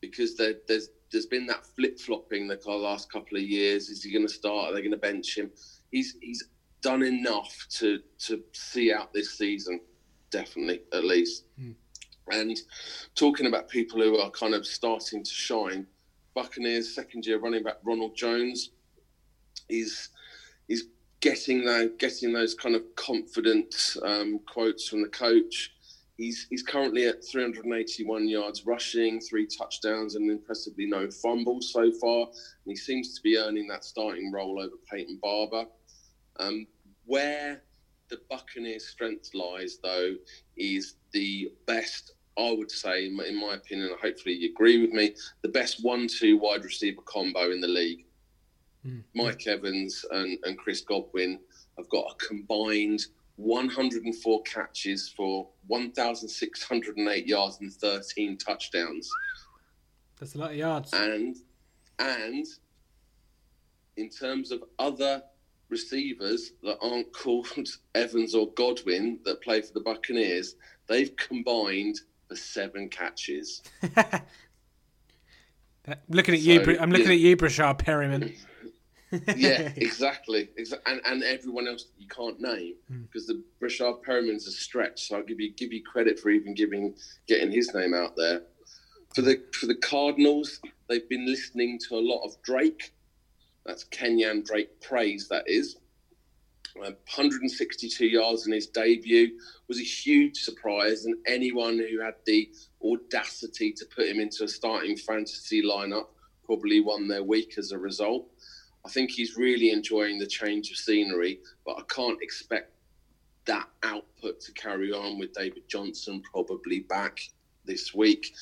because there, there's there's been that flip flopping the last couple of years. Is he going to start? Are they going to bench him? He's he's done enough to to see out this season, definitely at least. Mm. And talking about people who are kind of starting to shine, Buccaneers second year running back Ronald Jones is is getting that getting those kind of confident um, quotes from the coach He's he's currently at 381 yards rushing, three touchdowns, and impressively no fumbles so far. And he seems to be earning that starting role over Peyton Barber. Um, where the Buccaneers' strength lies, though, is the best, I would say, in my, in my opinion, and hopefully you agree with me, the best one-two wide receiver combo in the league. Mm. Mike Evans and, and Chris Godwin have got a combined 104 catches for 1,608 yards and 13 touchdowns. That's a lot of yards. And and in terms of other receivers that aren't called Evans or Godwin that play for the Buccaneers, they've combined for seven catches. looking at so, you, I'm looking yeah. at you, Breshad Perriman. yeah, exactly. And and everyone else you can't name because the Rashard Perriman's a stretch. So I'll give you give you credit for even giving getting his name out there. For the for the Cardinals, they've been listening to a lot of Drake. That's Kenyan Drake praise. That is. Uh, 162 yards in his debut was a huge surprise, and anyone who had the audacity to put him into a starting fantasy lineup probably won their week as a result. I think he's really enjoying the change of scenery, but I can't expect that output to carry on with David Johnson probably back this week.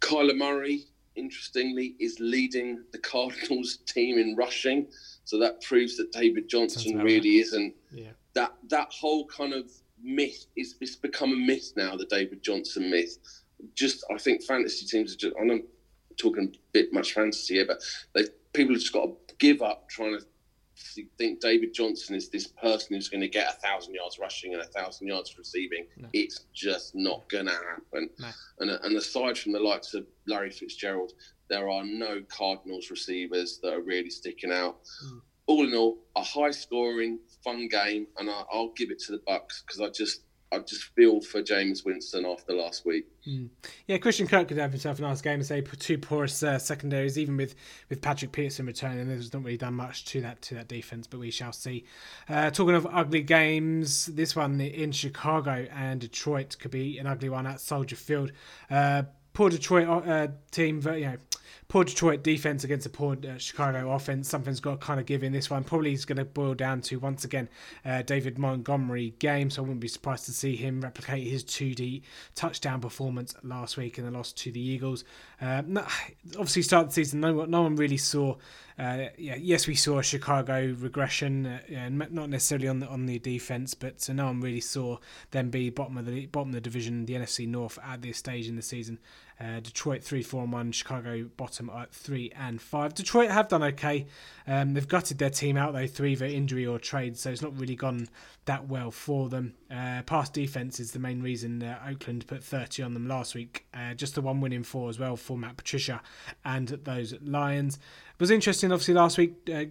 Kyler Murray, interestingly, is leading the Cardinals team in rushing, so that proves that David Johnson really isn't Yeah. that that whole kind of myth is it's become a myth now the david johnson myth just i think fantasy teams are just i'm not talking a bit much fantasy here but they people have just got to give up trying to think david johnson is this person who's going to get a thousand yards rushing and a thousand yards receiving. It's just not going to happen. No. and, and aside from the likes of larry fitzgerald there are no cardinals receivers that are really sticking out. Mm. All in all, a high scoring, fun game, and I, I'll give it to the Bucks because I just I just feel for Jameis Winston after last week. Yeah, Christian Kirk could have himself a nice game. and Say two porous uh, secondaries, even with, with Patrick Peterson returning. And there's not really done much to that to that defense, but we shall see. Uh, talking of ugly games, this one in Chicago and Detroit could be an ugly one at Soldier Field. Uh, poor Detroit uh, team, you know, poor Detroit defense against a poor uh, Chicago offense. Something's got to kind of give in this one. Probably is going to boil down to once again uh, David Montgomery game. So I wouldn't be surprised to see him replicate his 2D touchdown performance last week in the loss to the Eagles. Uh, no, obviously, start the season, no, one- no one really saw. Uh, yeah, yes, we saw a Chicago regression, uh, yeah, not necessarily on the on the defense, but uh, no one really saw them be bottom of the bottom of the division, the NFC North at this stage in the season. Uh, Detroit three four and one, Chicago bottom at three and five. Detroit have done okay. Um, they've gutted their team out though through either injury or trade, so it's not really gone that well for them. Uh, past defense is the main reason uh, Oakland put 30 on them last week. Uh, just the one win in four as well for Matt Patricia and those Lions. It was interesting, obviously, last week. Uh,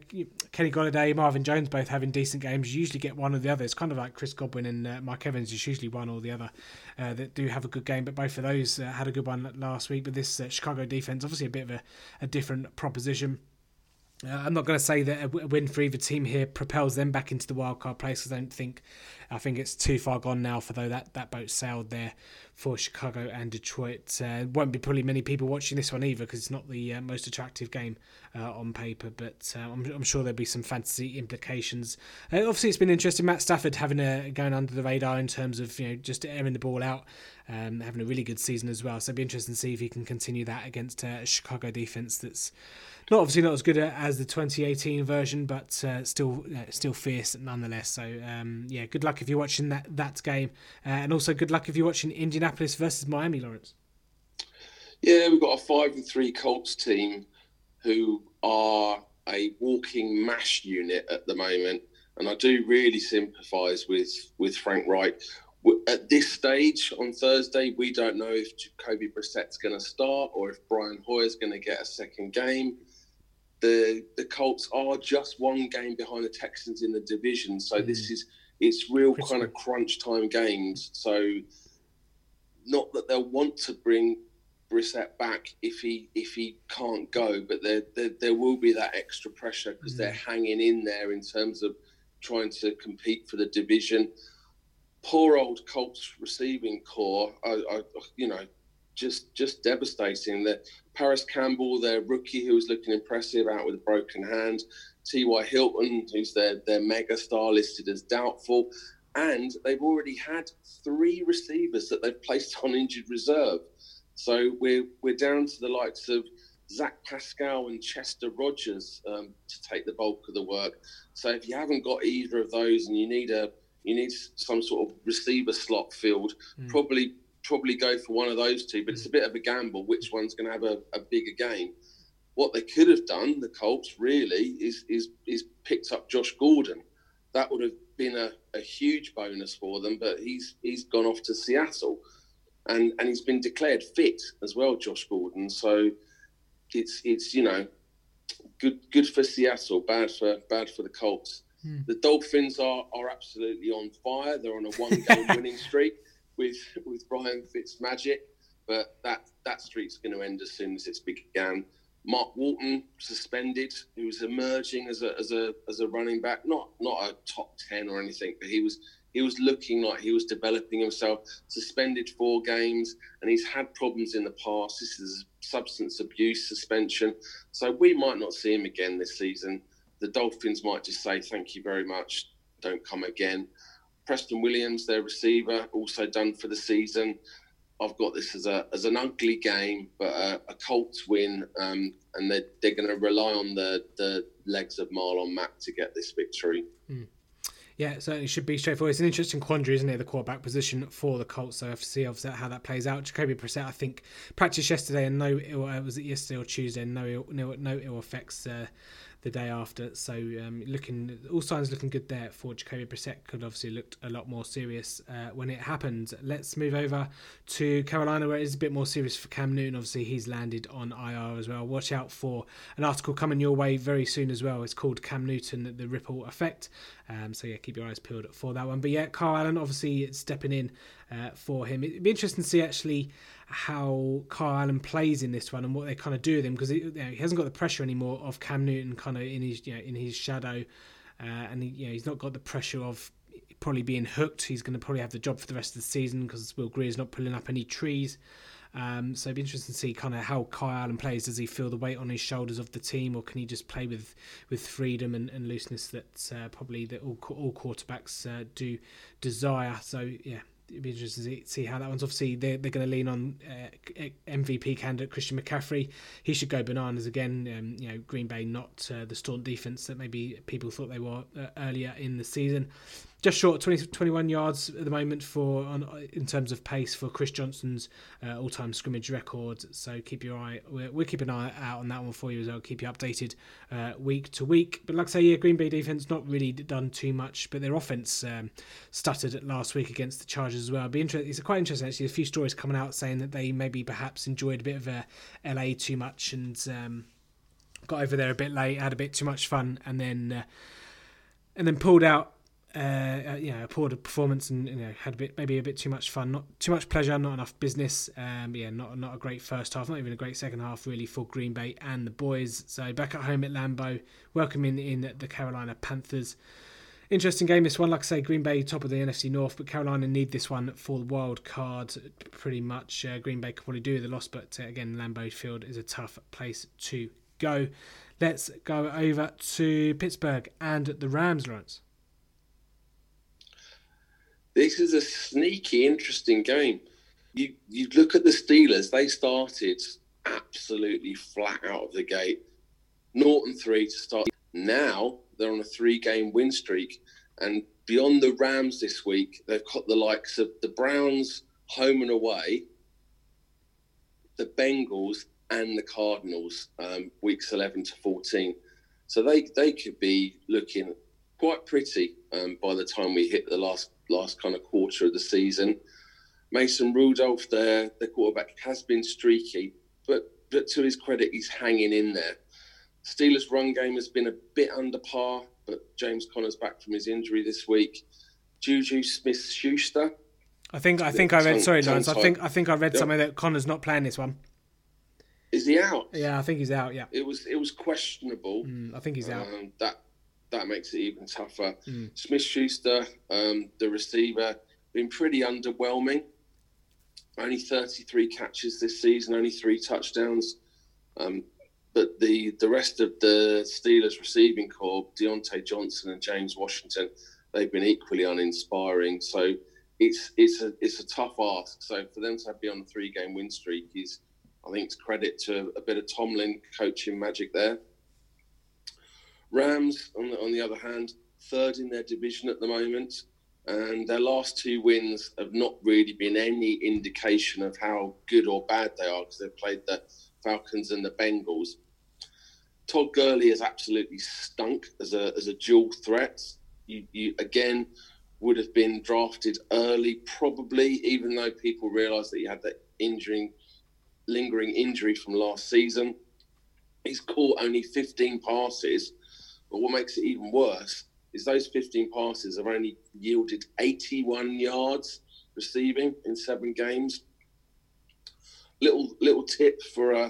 Kenny Golladay, Marvin Jones both having decent games. You usually get one or the other. It's kind of like Chris Godwin and uh, Mike Evans. It's usually one or the other that do have a good game, but both of those had a good one last week. But this uh, Chicago defense, obviously, a bit of a, a different proposition. Uh, I'm not going to say that a win for either team here propels them back into the wildcard place. I don't think. I think it's too far gone now for though that that boat sailed there for Chicago and Detroit. Uh, won't be probably many people watching this one either because it's not the uh, most attractive game uh, on paper. But uh, I'm, I'm sure there'll be some fantasy implications. Uh, obviously, it's been interesting. Matt Stafford having a going under the radar in terms of you know just airing the ball out, um, having a really good season as well. So it'll be interesting to see if he can continue that against uh, a Chicago defense that's not obviously not as good as the 2018 version, but uh, still uh, still fierce nonetheless. So um, yeah, good luck if you're watching that that game, uh, and also good luck if you're watching Indianapolis versus Miami, Lawrence. Yeah, we've got a five and three Colts team who are a walking mash unit at the moment, and I do really sympathise with with Frank Reich. At this stage on Thursday, we don't know if Jacoby Brissett's going to start or if Brian Hoyer's going to get a second game. The the Colts are just one game behind the Texans in the division, so hmm. this is it's real kind of crunch time games. So not that they'll want to bring Brissett back if he if he can't go, but there there, there will be that extra pressure because they're mm. hanging in there in terms of trying to compete for the division. Poor old Colts receiving corps, I, I, you know, just just devastating. That Parris Campbell, their rookie, who was looking impressive, out with a broken hand. T.Y. Hilton, who's their their mega star, listed as doubtful, and they've already had three receivers that they've placed on injured reserve. So we're we're down to the likes of Zach Pascal and Chester Rogers um, to take the bulk of the work. So if you haven't got either of those and you need a you need some sort of receiver slot filled, probably probably go for one of those two. But it's a bit of a gamble which one's going to have a, a bigger game. What they could have done, the Colts, really, is is is picked up Josh Gordon. That would have been a, a huge bonus for them, but he's he's gone off to Seattle and and he's been declared fit as well, Josh Gordon. So it's it's you know good good for Seattle, bad for bad for the Colts. Hmm. The Dolphins are are absolutely on fire. They're on a one game winning streak with with Ryan Fitzmagic, but that that streak's going to end as soon as it's began. Mark Walton suspended, He was emerging as a as a as a running back, not not a top ten or anything, but he was he was looking like he was developing himself. Suspended four games, and he's had problems in the past. This is substance abuse suspension, so we might not see him again this season. The Dolphins might just say thank you very much, don't come again. Preston Williams, their receiver, also done for the season. I've got this as a as an ugly game, but a, a Colts win, um, and they're, they're going to rely on the the legs of Marlon Mack to get this victory. Mm. Yeah, it should be straightforward. It's an interesting quandary, isn't it? The quarterback position for the Colts. So I have to see obviously how that plays out. Jacoby Brissett, I think, practiced yesterday, and no, ill, uh, was it yesterday or Tuesday? No, no, no ill effects. Uh, the day after. So um, looking, all signs looking good there for Jacoby Brissett. Could obviously looked a lot more serious uh, when it happened. Let's move over to Carolina, where it is a bit more serious for Cam Newton. Obviously, he's landed on IR as well. Watch out for an article coming your way very soon as well. It's called Cam Newton: The Ripple Effect. Um, so yeah, keep your eyes peeled for that one. But yeah, Kyle Allen obviously stepping in uh, for him. It'd be interesting to see actually how Kyle Allen plays in this one and what they kind of do with him because you know, he hasn't got the pressure anymore of Cam Newton kind of in his you know in his shadow, uh, and he, you know he's not got the pressure of probably being hooked. He's going to probably have the job for the rest of the season because Will Grier's not pulling up any trees. Um, so it'd be interesting to see kind of how Kyle Allen plays. Does he feel the weight on his shoulders of the team, or can he just play with with freedom and, and looseness that uh, probably that all, all quarterbacks uh, do desire? So yeah, it'd be interesting to see how that one's. Obviously, they're, they're going to lean on uh, MVP candidate Christian McCaffrey. He should go bananas again. Um, you know, Green Bay not uh, the staunch defense that maybe people thought they were uh, earlier in the season just short 20, 21 yards at the moment for on, in terms of pace for Chris Johnson's uh, all-time scrimmage record. So keep your eye, we're, we're keeping an eye out on that one for you as well. Keep you updated uh, week to week. But like I say, yeah, Green Bay defense not really done too much, but their offense um, stuttered last week against the Chargers as well. be interesting. It's quite interesting actually. A few stories coming out saying that they maybe perhaps enjoyed a bit of a LA too much and um, got over there a bit late, had a bit too much fun, and then. Uh, and then pulled out uh, uh, you know, a poor performance and you know had a bit maybe a bit too much fun, not too much pleasure, not enough business. Um, yeah, not not a great first half, not even a great second half really for Green Bay and the boys. So back at home at Lambeau, welcoming in the Carolina Panthers. Interesting game this one. Like I say, Green Bay top of the NFC North, but Carolina need this one for the wild card pretty much. Uh, Green Bay could probably do the loss, but uh, again, Lambeau Field is a tough place to go. Let's go over to Pittsburgh and the Rams, Lawrence. This is a sneaky, interesting game. You you look at the Steelers; they started absolutely flat out of the gate. Norton three to start. Now they're on a three-game win streak, and beyond the Rams this week, they've got the likes of the Browns home and away, the Bengals, and the Cardinals, um, weeks eleven to fourteen. So they they could be looking quite pretty um, by the time we hit the last last kind of quarter of the season. Mason Rudolph, their their quarterback, has been streaky, but but to his credit, he's hanging in there. Steelers' run game has been a bit under par, but James Conner's back from his injury this week. Juju Smith Schuster. I think I think I read. Sorry, Lawrence. I think I think I read yep. somewhere that Conner's not playing this one. Is he out? Yeah, I think he's out. Yeah. It was it was questionable. Mm, I think he's out. Um, that that makes it even tougher. Mm. Smith Schuster, um, the receiver, been pretty underwhelming. Only 33 catches this season, only three touchdowns. Um, but the, the rest of the Steelers receiving corps, Diontae Johnson and James Washington, they've been equally uninspiring. So it's it's a it's a tough ask. So for them to be on a three game win streak is, I think, it's credit to a bit of Tomlin coaching magic there. Rams, on the, on the other hand, third in their division at the moment, and their last two wins have not really been any indication of how good or bad they are because they've played the Falcons and the Bengals. Todd Gurley has absolutely stunk as a as a dual threat. You, you again would have been drafted early, probably, even though people realise that he had that injury, lingering injury from last season he's caught only 15 passes. But what makes it even worse is those 15 passes have only yielded 81 yards receiving in seven games. Little little tip for uh,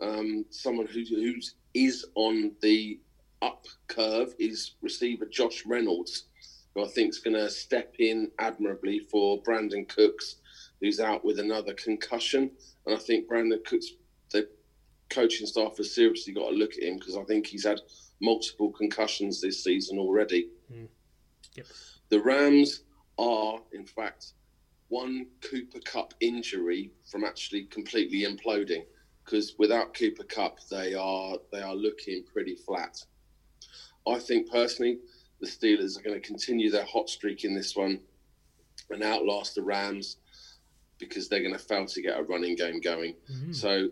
um, someone who who's is on the up curve is receiver Josh Reynolds, who I think is going to step in admirably for Brandin Cooks, who's out with another concussion. And I think Brandin Cooks, the coaching staff has seriously got to look at him because I think he's had multiple concussions this season already. Mm. Yep. The Rams are, in fact, one Cooper Kupp injury from actually completely imploding because without Cooper Kupp, they are they are looking pretty flat. I think personally, the Steelers are going to continue their hot streak in this one and outlast the Rams because they're going to fail to get a running game going. Mm-hmm. So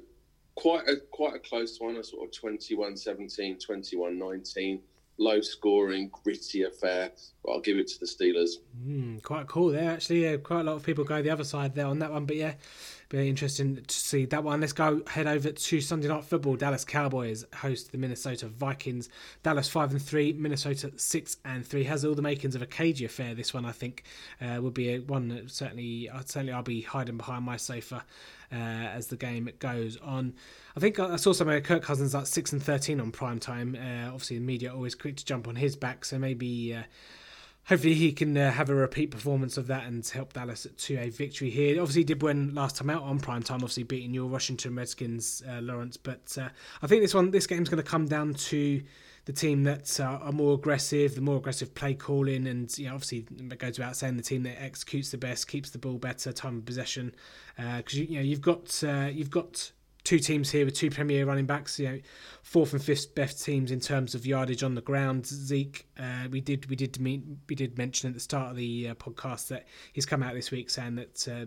quite a quite a close one, a sort of 21-17, 21-19 low scoring, gritty affair. But I'll give it to the Steelers. Mm, quite cool there, actually. Yeah, quite a lot of people go the other side there on that one. But yeah, be interesting to see that one. Let's go head over to Sunday Night Football. Dallas Cowboys host the Minnesota Vikings. Dallas five and three, Minnesota six and three. Has all the makings of a cagey affair. This one, I think, uh, would be a, one that certainly, certainly, I'll be hiding behind my sofa uh, as the game goes on. I think I saw somewhere Kirk Cousins at six and thirteen on prime time. Uh, obviously, the media always quick to jump on his back, so maybe uh, hopefully he can uh, have a repeat performance of that and help Dallas to a victory here. Obviously, he did win last time out on prime time, obviously beating your Washington Redskins, uh, Lawrence. But uh, I think this one, this game's going to come down to the team that uh, are more aggressive, the more aggressive play calling, and you know, obviously it goes without saying the team that executes the best, keeps the ball better, time of possession. Because uh, you, you, know you've got uh, you've got two teams here with two premier running backs. You know, fourth and fifth best teams in terms of yardage on the ground. Zeke, uh, we did we did we did mention at the start of the uh, podcast that he's come out this week saying that uh,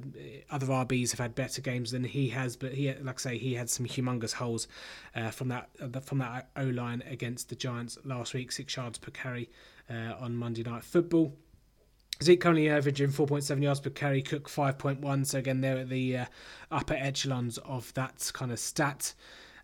other RBs have had better games than he has, but he like I say he had some humongous holes uh, from that uh, from that O line against the Giants last week, six yards per carry uh, on Monday Night Football. Zeke currently averaging 4.7 yards per carry, Cook 5.1. So again, they're at the uh, upper echelons of that kind of stat.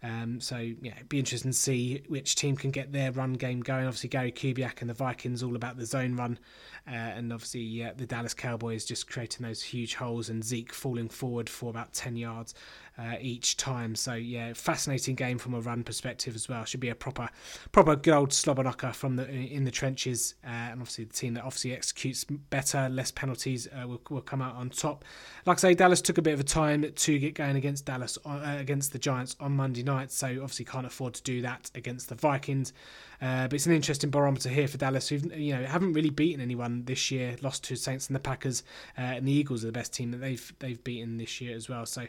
Um, so yeah, it'd be interesting to see which team can get their run game going. Obviously, Gary Kubiak and the Vikings all about the zone run, uh, and obviously the Dallas Cowboys just creating those huge holes and Zeke falling forward for about 10 yards uh, each time. So yeah, fascinating game from a run perspective as well. Should be a proper, proper good old slobber knocker from the in the trenches, uh, and obviously the team that obviously executes better, less penalties uh, will, will come out on top. Like I say, Dallas took a bit of a time to get going against Dallas uh, against the Giants on Monday night, so obviously can't afford to do that against the Vikings. Uh, but it's an interesting barometer here for Dallas, who you know haven't really beaten anyone this year. Lost to Saints and the Packers, uh, and the Eagles are the best team that they've they've beaten this year as well. So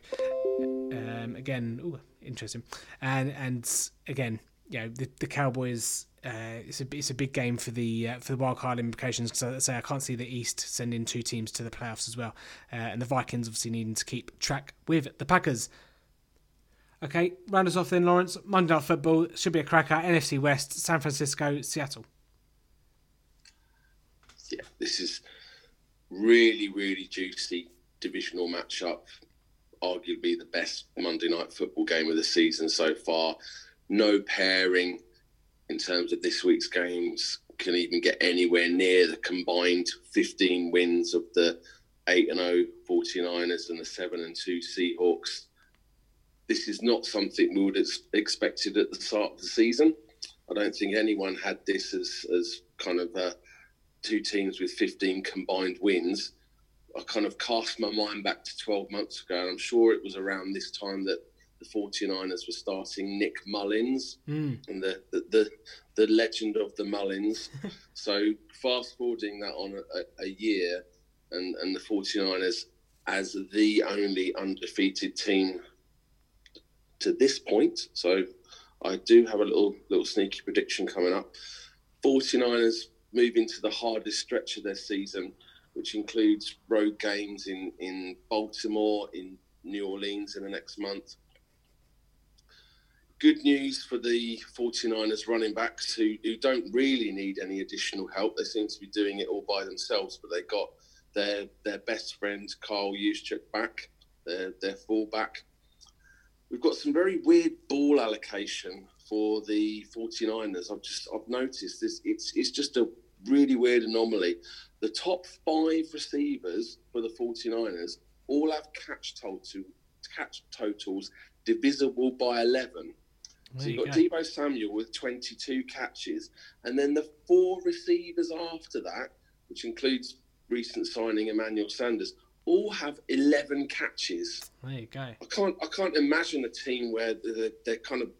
um, again, ooh, interesting. And and again, know, the, the Cowboys. Uh, it's a it's a big game for the uh, for the wild card implications I say I can't see the East sending two teams to the playoffs as well, uh, and the Vikings obviously needing to keep track with the Packers. Okay, round us off then, Lawrence. Monday Night Football should be a cracker. NFC West, San Francisco, Seattle. Yeah, this is really really juicy divisional matchup arguably the best Monday night football game of the season so far. No pairing in terms of this week's games can even get anywhere near the combined 15 wins of the 8 and 0 49ers and the 7 and 2 Seahawks. This is not something we would have expected at the start of the season. I don't think anyone had this as, as kind of uh, two teams with 15 combined wins. I kind of cast my mind back to 12 months ago, and I'm sure it was around this time that the 49ers were starting Nick Mullens mm. and the, the, the, the, legend of the Mullens. so, fast forwarding that on a, a, year, and, and the 49ers as the only undefeated team to this point. So, I do have a little little sneaky prediction coming up. 49ers move into the hardest stretch of their season which includes road games in, in Baltimore, in New Orleans in the next month. Good news for the 49ers running backs who, who don't really need any additional help. They seem to be doing it all by themselves, but they got their their best friend Kyle Juszczyk back, their their fullback. We've got some very weird ball allocation for the 49ers. I've just I've noticed this. It's it's just a really weird anomaly. The top five receivers for the 49ers all have catch total catch totals divisible by 11. So you've got go. Deebo Samuel with 22 catches, and then the four receivers after that, which includes recent signing Emmanuel Sanders, all have 11 catches. There you go. I can't I can't imagine a team where they're, they're kind of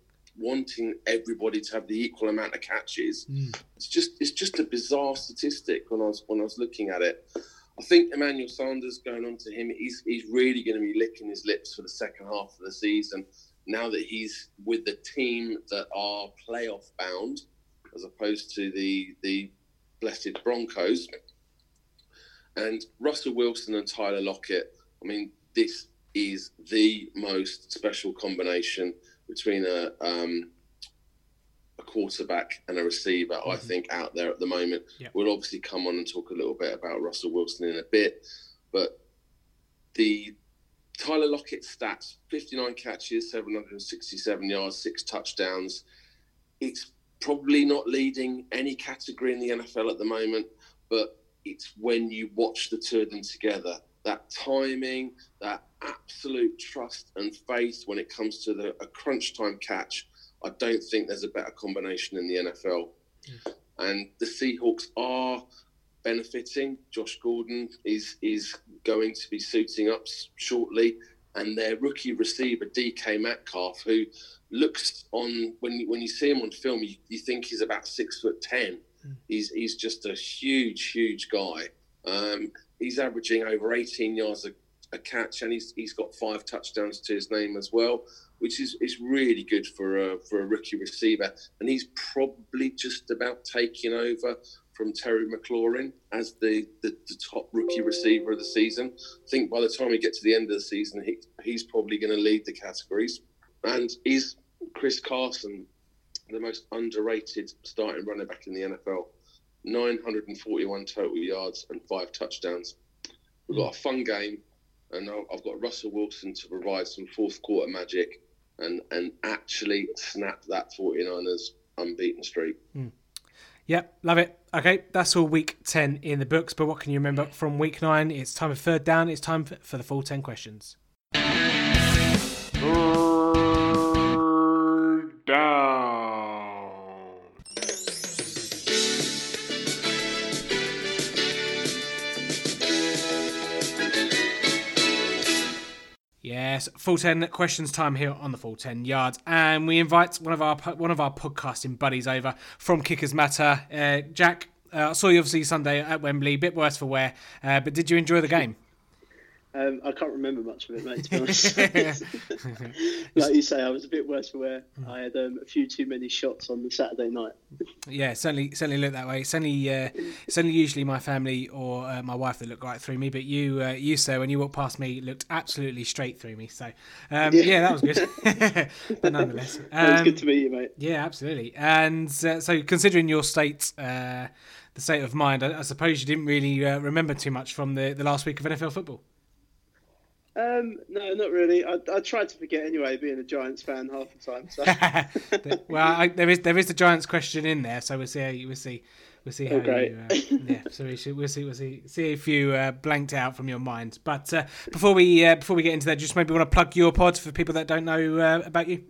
wanting everybody to have the equal amount of catches. Mm. It's just it's just a bizarre statistic when I was when I was looking at it. I think Emmanuel Sanders going on to him, he's he's really going to be licking his lips for the second half of the season. Now that he's with the team that are playoff bound, as opposed to the the blessed Broncos, and Russell Wilson and Tyler Lockett. I mean, this is the most special combination between a um, a quarterback and a receiver, I think, out there at the moment. Yeah. We'll obviously come on and talk a little bit about Russell Wilson in a bit, but the Tyler Lockett stats 59 catches, 767 yards, six touchdowns. It's probably not leading any category in the NFL at the moment, but it's when you watch the two of them together that timing, that absolute trust and faith when it comes to the, a crunch time catch. I don't think there's a better combination in the NFL. And the Seahawks are benefiting. Josh Gordon is is going to be suiting up shortly, and their rookie receiver DK Metcalf, who looks on when you, when you see him on film, you, you think he's about six foot ten. He's he's just a huge, huge guy. Um, he's averaging over 18 yards a, a catch, and he's he's got five touchdowns to his name as well, which is, is really good for a for a rookie receiver. And he's probably just about taking over from Terry McLaurin as the, the, the top rookie receiver of the season. I think by the time we get to the end of the season, he, he's probably going to lead the categories. And is Chris Carson the most underrated starting running back in the NFL? 941 total yards and five touchdowns. We've got a fun game, and I've got Russell Wilson to provide some fourth quarter magic and, and actually snap that 49ers unbeaten streak. Hmm. Yep, love it. Okay, that's all week 10 in the books, but what can you remember from week 9? It's time for third down. It's time for the full 10 questions. Yes, full 10 questions time here on the full 10 yards. And we invite one of our one of our podcasting buddies over from Kickers Matter. Uh, Jack, uh, I saw you obviously Sunday at Wembley, bit worse for wear, uh, but did you enjoy the game? Um, I can't remember much of it, mate. To be honest, like you say, I was a bit worse for wear. I had um, a few too many shots on the Saturday night. Yeah, certainly, certainly look that way. It's only, uh, it's only usually my family or uh, my wife that look right through me, but you, uh, you, sir, when you walked past me, looked absolutely straight through me. So, um, yeah. that was good. but nonetheless, um, good to meet you, mate. yeah, absolutely. And uh, so, considering your state, uh, the state of mind, I, I suppose you didn't really uh, remember too much from the, the last week of NFL football. Um, no, not really. I, I tried to forget anyway, being a Giants fan half the time. So well, I, there is there is the Giants question in there, so we'll see. How you, we'll see. We'll see how Oh, great. you. Uh, yeah, so we should, we'll see. We'll see. See if you uh, blanked out from your mind. But uh, before we uh, before we get into that, just maybe want to plug your pod for people that don't know uh, about you.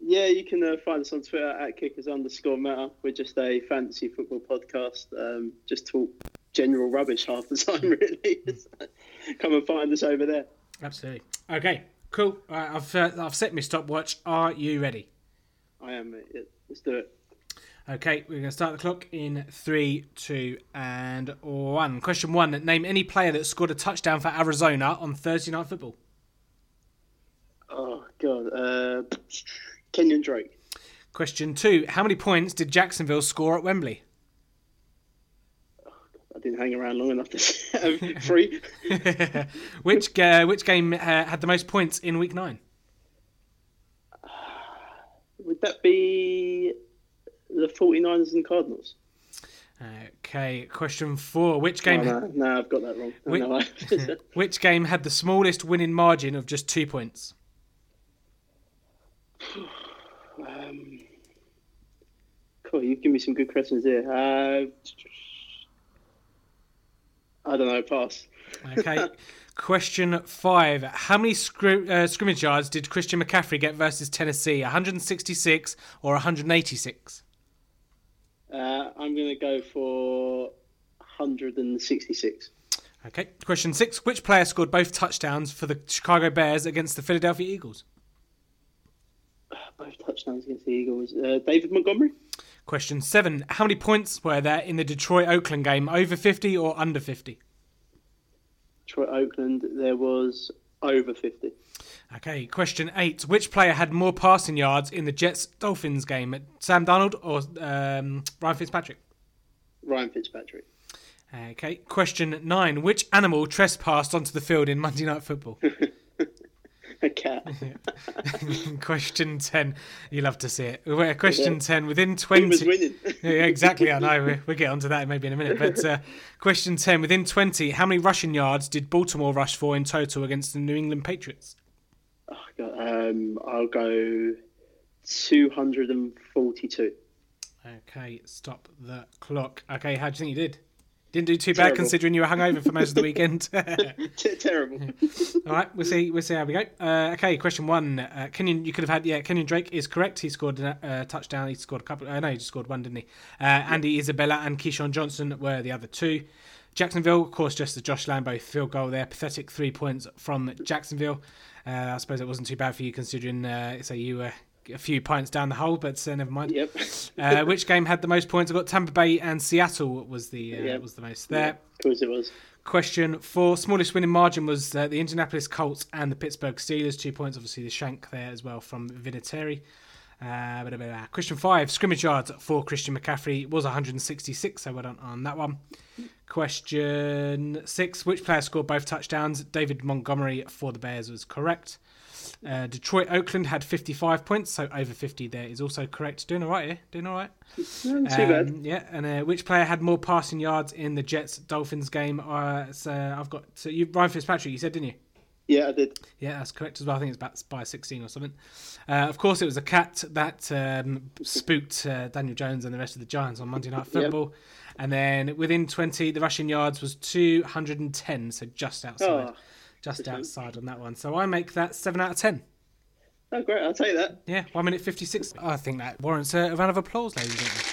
yeah, you can uh, find us on Twitter at kickers underscore matter. We're just a fantasy football podcast. Um, just talk general rubbish half the time, really. Come and find us over there. Absolutely. Okay. Cool. Right, I've uh, I've set my stopwatch. Are you ready? I am, mate. Let's do it. Okay, we're going to start the clock in three, two, and one. Question one: Name any player that scored a touchdown for Arizona on Thursday Night Football. Oh God, uh, Kenyan Drake. Question two: How many points did Jacksonville score at Wembley? Didn't hang around long enough to um, three. which uh, which game uh, had the most points in Week Nine? Would that be the 49ers and Cardinals? Okay. Question four: Which Oh, game? no, no, I've got that wrong. Wait. no, Which game had the smallest winning margin of just two points? um, Cool, you've given me some good questions here. Uh, I don't know, pass. Okay. Question five. How many scrim- uh, scrimmage yards did Christian McCaffrey get versus Tennessee? 166 or 186? Uh, I'm going to go for 166. Okay. Question six. Which player scored both touchdowns for the Chicago Bears against the Philadelphia Eagles? Both touchdowns against the Eagles. Uh, David Montgomery? Question seven. How many points were there in the Detroit Oakland game? Over 50 or under 50? Detroit Oakland, there was over 50. Okay. Question eight. Which player had more passing yards in the Jets Dolphins game? Sam Darnold or um, Ryan Fitzpatrick? Ryan Fitzpatrick. Okay. Question nine. Which animal trespassed onto the field in Monday Night Football? Cat. Question 10. You love to see it. Well, Question Yeah. 10. Within Who 20. winning? Yeah, exactly. I know. We- We'll get onto that maybe in a minute. But uh, question 10. Within 20, how many rushing yards did Baltimore rush for in total against the New England Patriots? oh, God, um, I'll go 242. Okay. Stop the clock. Okay. How do you think you did? Didn't do too bad considering you were hungover for most of the weekend. Terrible. All right, we'll see. We'll see how we go. Uh, okay, question one. Uh, Kenyan, you could have had. Yeah, Kenyan Drake is correct. He scored a uh, touchdown. He scored a couple. Uh, no, he just scored one, didn't he? Uh, Andy Isabella and KeeSean Johnson were the other two. Jacksonville, of course, just the Josh Lambo field goal there. Pathetic three points from Jacksonville. Uh, I suppose it wasn't too bad for you considering, uh, say, you were a few pints down the hole, but uh, never mind. Yep. Uh, which game had the most points? I got Tampa Bay and Seattle was the uh, Yeah. was the most there. Of course it was. Question four. Smallest winning margin was uh, the Indianapolis Colts and the Pittsburgh Steelers. Two points, obviously, the shank there as well from Vinatieri. Uh, blah, blah, blah. Question five. Scrimmage yards for Christian McCaffrey was 166, so well done on that one. Question six. Which player scored both touchdowns? David Montgomery for the Bears was correct. Uh, Detroit Oakland had 55 points, so over 50 there is also correct. Doing all right here. Doing all right. No, not too bad. Um, Yeah, and uh, which player had more passing yards in the Jets Dolphins game? Uh, so I've got so you Ryan Fitzpatrick. You said, didn't you? Yeah, I did. Yeah, that's correct as well. I think it's about by 16 or something. Uh, of course, it was a cat that um, spooked uh, Daniel Jones and the rest of the Giants on Monday Night Football. And then within 20, the rushing yards was 210, so just outside, Oh, just outside on that one. So I make that seven out of 10. oh, great. I'll take that. Yeah, one minute 56. I think that warrants a, round of applause, ladies and gentlemen.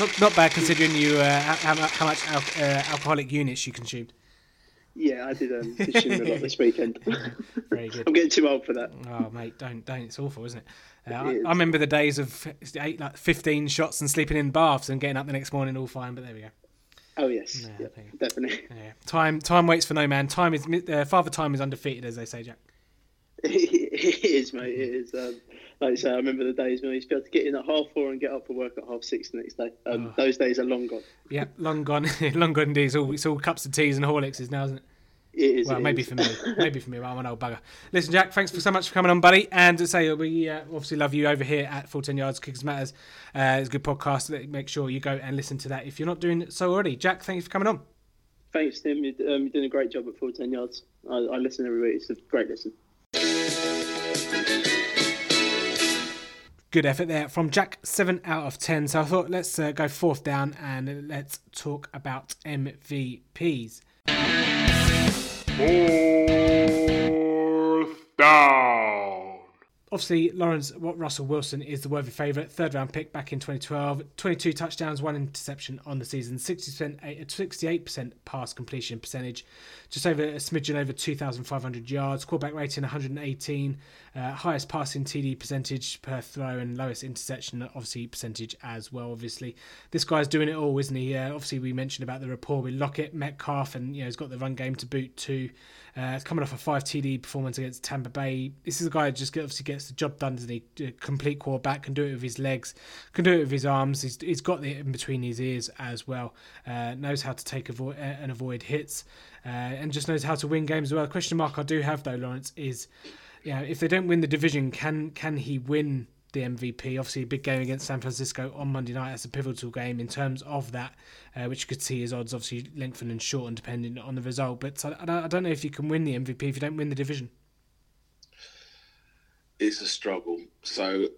Not, not bad considering you uh, how, how how much al- uh, alcoholic units you consumed. Yeah, I did um, consume a lot this weekend. Very good. I'm getting too old for that. Oh mate, don't don't. It's awful, isn't it? Uh, It I. I remember the days of eight like fifteen shots and sleeping in baths and getting up the next morning all fine. But there we go. Oh yes, Yeah, yeah, definitely. Yeah. Time time waits for no man. Time is uh, father time is undefeated, as they say, Jack. it is, mate. It is. Um, like I say, I remember the days when I used to be able to get in at half four and get up for work at half six the next day. Um, Oh. Those days are long gone. Yeah, long gone, long gone indeed. It's all, it's all cups of teas and Horlickses now, isn't it? It is. Well, it maybe is. for me. Maybe for me. I'm an old bugger. Listen, Jack, thanks for so much for coming on, buddy. And to say we uh, obviously love you over here at Full 10 Yards Kickers Matters. Uh, it's a good podcast. Make sure you go and listen to that if you're not doing so already. Jack, thank you for coming on. Thanks, Tim. You're, um, you're doing a great job at full ten yards. I, I listen every week. It's a great listen. Good effort there from Jack, 7 out of 10. So I thought let's uh, go fourth down and let's talk about MVPs. Fourth down. Obviously, Lawrence what Russell Wilson is the worthy favourite. Third round pick back in 2012. 22 touchdowns, one interception on the season. 60%, eh, 68% pass completion percentage. Just over a smidgen over 2,500 yards. Quarterback rating 118. Uh, highest passing TD percentage per throw and lowest interception obviously percentage as well. Obviously, this guy's doing it all, isn't he? Uh, obviously, we mentioned about the rapport with Lockett, Metcalf, and you know he's got the run game to boot too. Uh, coming off a five TD performance against Tampa Bay. This is a guy that just obviously gets the job done, doesn't he? Uh, Complete quarterback, can do it with his legs, can do it with his arms. He's, he's got it in between his ears as well. Uh, knows how to take avoid, uh, and avoid hits, uh, and just knows how to win games as well. The question mark I do have though, Lawrence, is yeah, if they don't win the division, can can he win the MVP? Obviously, a big game against San Francisco on Monday night. That's a pivotal game in terms of that, uh, which you could see his odds obviously lengthen and shorten depending on the result. But I, I don't- know if you can win the MVP if you don't win the division. it's a struggle. So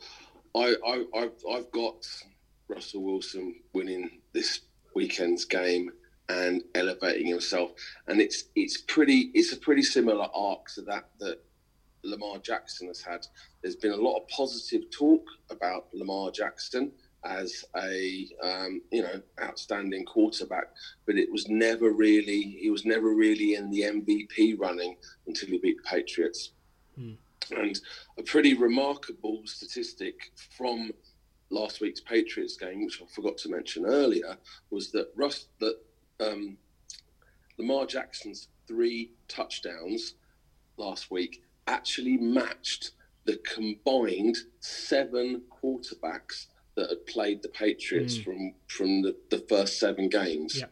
I, I, I've, I've got Russell Wilson winning this weekend's game and elevating himself, and it's it's pretty it's a pretty similar arc to that that Lamar Jackson has had. There's been a lot of positive talk about Lamar Jackson as a um, you know outstanding quarterback, but it was never really he was never really in the MVP running until he beat the Patriots. Mm. And a pretty remarkable statistic from last week's Patriots game, which I forgot to mention earlier, was that Russ that um, Lamar Jackson's three touchdowns last week actually matched the combined seven quarterbacks that had played the Patriots mm. from from the, the first seven games. Yeah.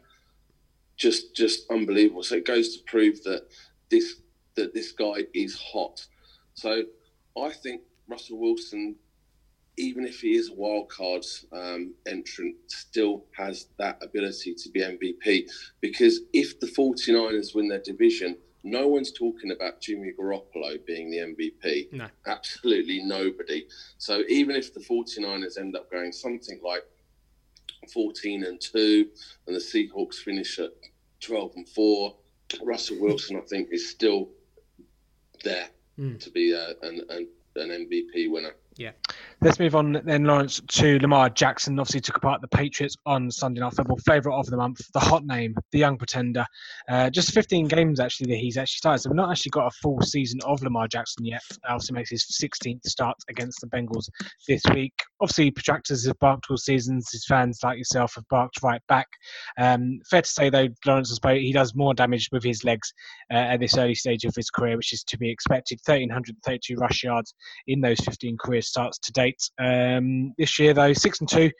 Just just unbelievable. So it goes to prove that this that this guy is hot. So I think Russell Wilson, even if he is a wild card um, entrant, still has that ability to be MVP. Because if the 49ers win their division, no one's talking about Jimmy Garoppolo being the MVP. No. Absolutely nobody. So even if the 49ers end up going something like 14 and 2 and the Seahawks finish at 12 and 4, Russell Wilson, I think, is still there mm. to be a, an, an, an MVP winner. Yeah. Let's move on then, Lawrence, to Lamar Jackson. Obviously, took apart the Patriots on Sunday Night Football. Favourite of the month, the hot name, the young pretender. Uh, just 15 games actually that he's actually started. So we've not actually got a full season of Lamar Jackson yet. Obviously, makes his 16th start against the Bengals this week. Obviously, protractors have barked all seasons. His fans, like yourself, have barked right back. Um, fair to say, though, Lawrence, I suppose he does more damage with his legs uh, at this early stage of his career, which is to be expected. 1,332 rush yards in those 15 career starts to Um, this year, though, six and two,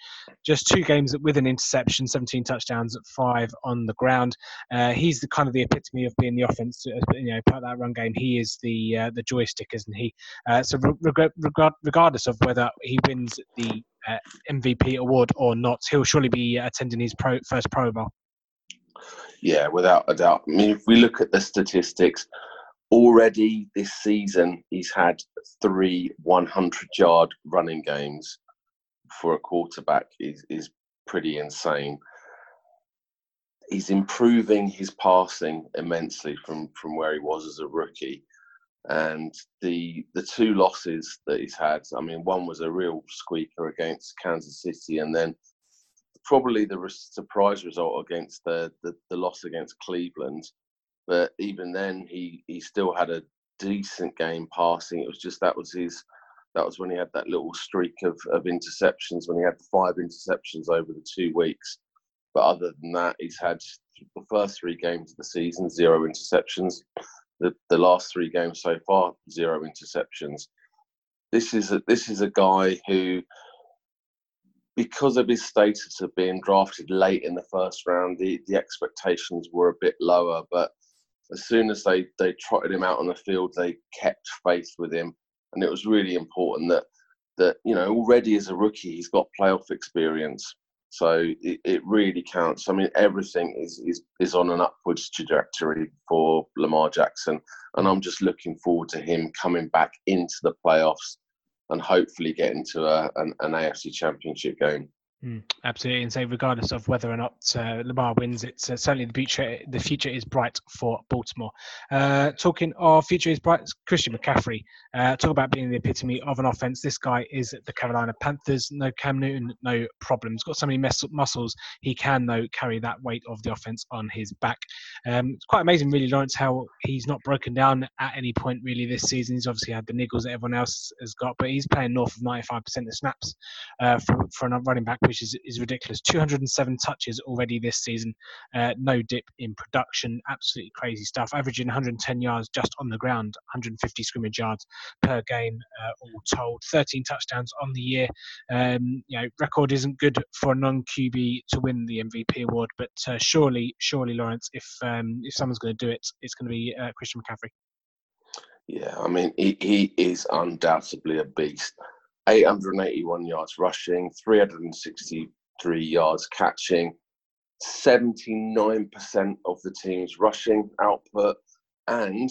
just two games with an interception, 17 touchdowns, at five on the ground. Uh, he's the kind of the epitome of being the offense. Uh, you know, part of that run game. He is the uh, the joystick, isn't he? Uh, so, reg- regard- regardless of whether he wins the uh, MVP award or not, he'll surely be attending his pro- first Pro Bowl. Yeah, without a doubt. I mean, if we look at the statistics, already this season he's had three 100 yard running games for a quarterback is is pretty insane. He's improving his passing immensely from from where he was as a rookie. And the the two losses that he's had i mean one was a real squeaker against kansas city and then probably the surprise result against the the, the loss against cleveland but even then, he he still had a decent game passing. It was just that was his that was when he had that little streak of, of interceptions when he had five interceptions over the two weeks. But other than that, he's had the first three games of the season zero interceptions. The the last three games so far zero interceptions. This is a, this is a guy who, because of his status of being drafted late in the first round, the, the expectations were a bit lower. But as soon as they they trotted him out on the field, they kept faith with him, and it was really important that that you know already as a rookie he's got playoff experience, so it, it really counts. I mean, everything is is is on an upwards trajectory for Lamar Jackson, and I'm just looking forward to him coming back into the playoffs and hopefully getting to a, an, an AFC Championship game. Mm, absolutely, and say regardless of whether or not uh, Lamar wins, it's uh, certainly the future. The future is bright for Baltimore. Uh, talking of future is bright, Christian McCaffrey. Uh, talk about being the epitome of an offense. This guy is the Carolina Panthers. No Cam Newton, no problems. Got so many muscles. He can though carry that weight of the offense on his back. Um, it's quite amazing, really, Lawrence, how he's not broken down at any point really this season. He's obviously had the niggles that everyone else has got, but he's playing north of 95% of snaps uh, for for a running back, which which is, is ridiculous. 207 touches already this season, uh, no dip in production. Absolutely crazy stuff. Averaging 110 yards just on the ground, 150 scrimmage yards per game, uh, all told. 13 touchdowns on the year. Um, you know, record isn't good for a non QB to win the MVP award, but uh, surely, surely, Lawrence, if um, if someone's going to do it, it's going to be uh, Christian McCaffrey. Yeah, I mean, he, he is undoubtedly a beast. 881 yards rushing, 363 yards catching, 79% of the team's rushing output, and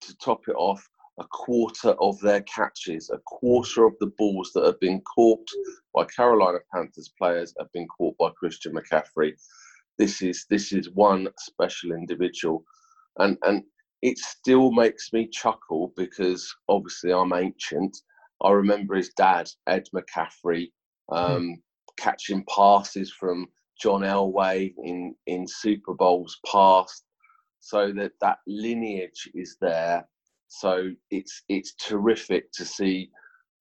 to top it off, a quarter of their catches, a quarter of the balls that have been caught by Carolina Panthers players have been caught by Christian McCaffrey. This is this is one special individual, and and it still makes me chuckle because obviously I'm ancient. I remember his dad, Ed McCaffrey, um, catching passes from John Elway in in Super Bowls past, so that that lineage is there. So it's it's terrific to see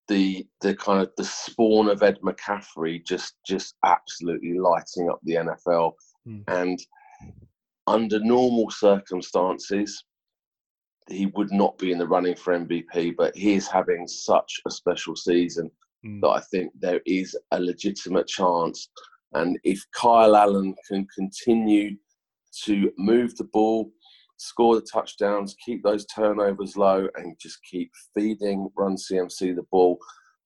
the the kind of the spawn of Ed McCaffrey just just absolutely lighting up the NFL, Mm. and under normal circumstances, he would not be in the running for MVP. But he is having such a special season Mm. that I think there is a legitimate chance. And if Kyle Allen can continue to move the ball, score the touchdowns, keep those turnovers low, and just keep feeding Run CMC the ball,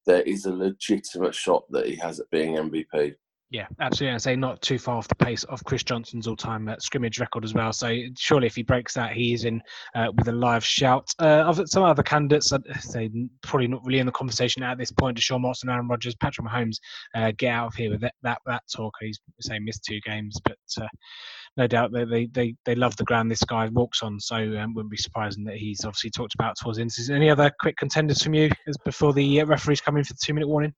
there is a legitimate shot that he has at being MVP. Yeah, absolutely. I say not too far off the pace of Chris Johnson's all-time uh, scrimmage record as well. So surely, if he breaks that, he is in uh, with a live shout. Uh, some other candidates, I'd say probably not really in the conversation at this point. Deshaun Watson, Aaron Rodgers, Patrick Mahomes, uh, get out of here with that that, that talk. He's saying missed two games, but uh, no doubt they, they they they love the ground this guy walks on. So um, wouldn't be surprising that he's obviously talked about towards the end. Any other quick contenders from you as before the uh, referees come in for the two-minute warning?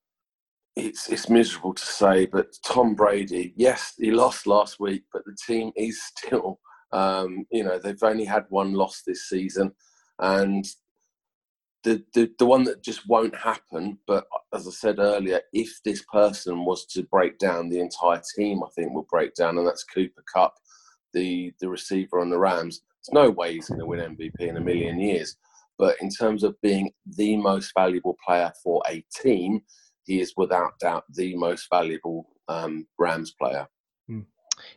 It's it's miserable to say, but Tom Brady, yes, he lost last week, but the team is still, um, you know, they've only had one loss this season, and the, the the one that just won't happen. But as I said earlier, if this person was to break down, the entire team, I think, will break down, and that's Cooper Kupp, the the receiver on the Rams. There's no way he's going to win MVP in a million years. But in terms of being the most valuable player for a team, he is without doubt the most valuable um, Rams player.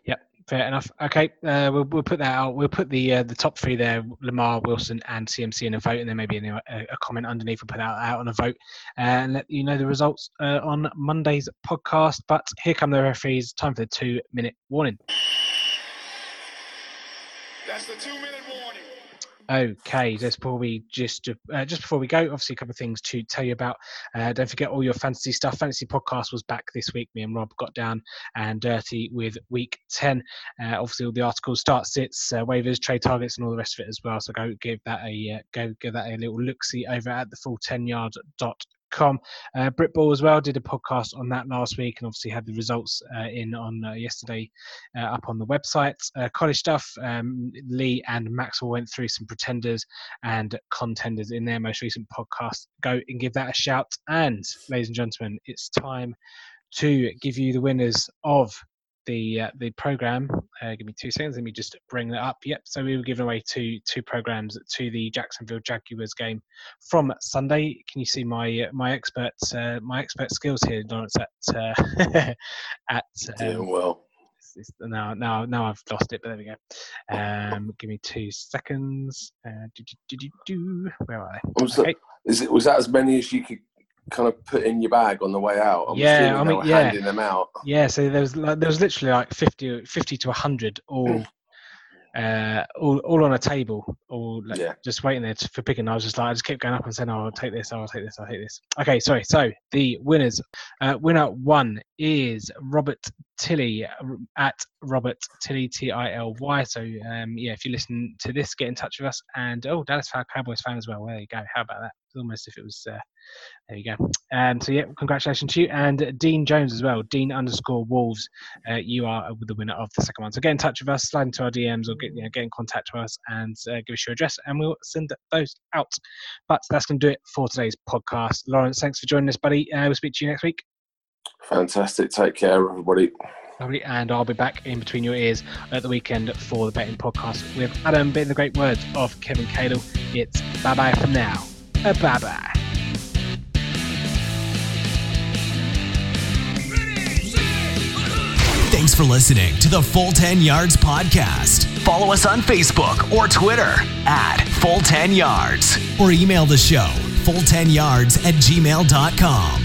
Yep, fair enough. Okay, uh, we'll we'll put that out. We'll put the uh, the top three there: Lamar, Wilson, and CMC in a vote, and then maybe a, a comment underneath. We'll put that out on a vote uh, and let you know the results uh, on Monday's podcast. But here come the referees. Time for the two-minute warning. That's the two minute warning. Okay, before we just uh, just before we go, obviously a couple of things to tell you about. Uh, don't forget all your fantasy stuff. Fantasy podcast was back this week. Me and Rob got down and dirty with week ten. Uh, obviously, all the articles, start sits, uh, waivers, trade targets, and all the rest of it as well. So go give that a uh, go give that a little look see over at the full ten yard dot com. Uh, Britball as well did a podcast on that last week and obviously had the results uh, in on uh, yesterday uh, up on the website. Uh, college stuff, um, Lee and Maxwell went through some pretenders and contenders in their most recent podcast. Go and give that a shout. And ladies and gentlemen, it's time to give you the winners of the uh, the program. Uh, give me two seconds. Let me just bring that up. Yep. So we were giving away two two programs to the Jacksonville Jaguars game from Sunday. Can you see my uh, my expert uh, my expert skills here, Lawrence? At uh, at Doing um, well. it's- it's- now now now I've lost it, but there we go. Um, give me two seconds. Uh, do, do, do, do, do. Where are they? Was, that, is it, was that as many as you could kind of put in your bag on the way out? I'm Yeah, I mean, yeah. handing them out. Yeah, so there was like, there was literally like 50, 50 to hundred all, uh, all all on a table, all like, Yeah. just waiting there for picking. I was just like, I just kept going up and saying, "Oh, I'll take this. I'll take this. I'll take this." Okay, sorry. So the winners, uh, winner one is Robert Tilly uh, at Robert Tilly T I L Y. So um, yeah, if you listen to this, get in touch with us. And oh, Dallas Cowboys fan as well. There you go. How about that? Almost if it was. Uh, there you go. Um, so yeah, congratulations to you and Dean Jones as well. Dean underscore Wolves. Uh, you are the winner of the second one. So get in touch with us, slide into our DMs, or get you know, get in contact with us and uh, give us your address, and we'll send those out. But that's going to do it for today's podcast. Lawrence, thanks for joining us, buddy. Uh, we'll speak to you next week. Fantastic. Take care, everybody. Lovely. And I'll be back in between your ears at the weekend for the betting podcast with Adam, being the great words of Kevin Cadle. It's bye bye for now. Bye bye. Thanks for listening to the Full 10 Yards Podcast. Follow us on Facebook or Twitter at Full 10 Yards or email the show full10yards at gmail.com.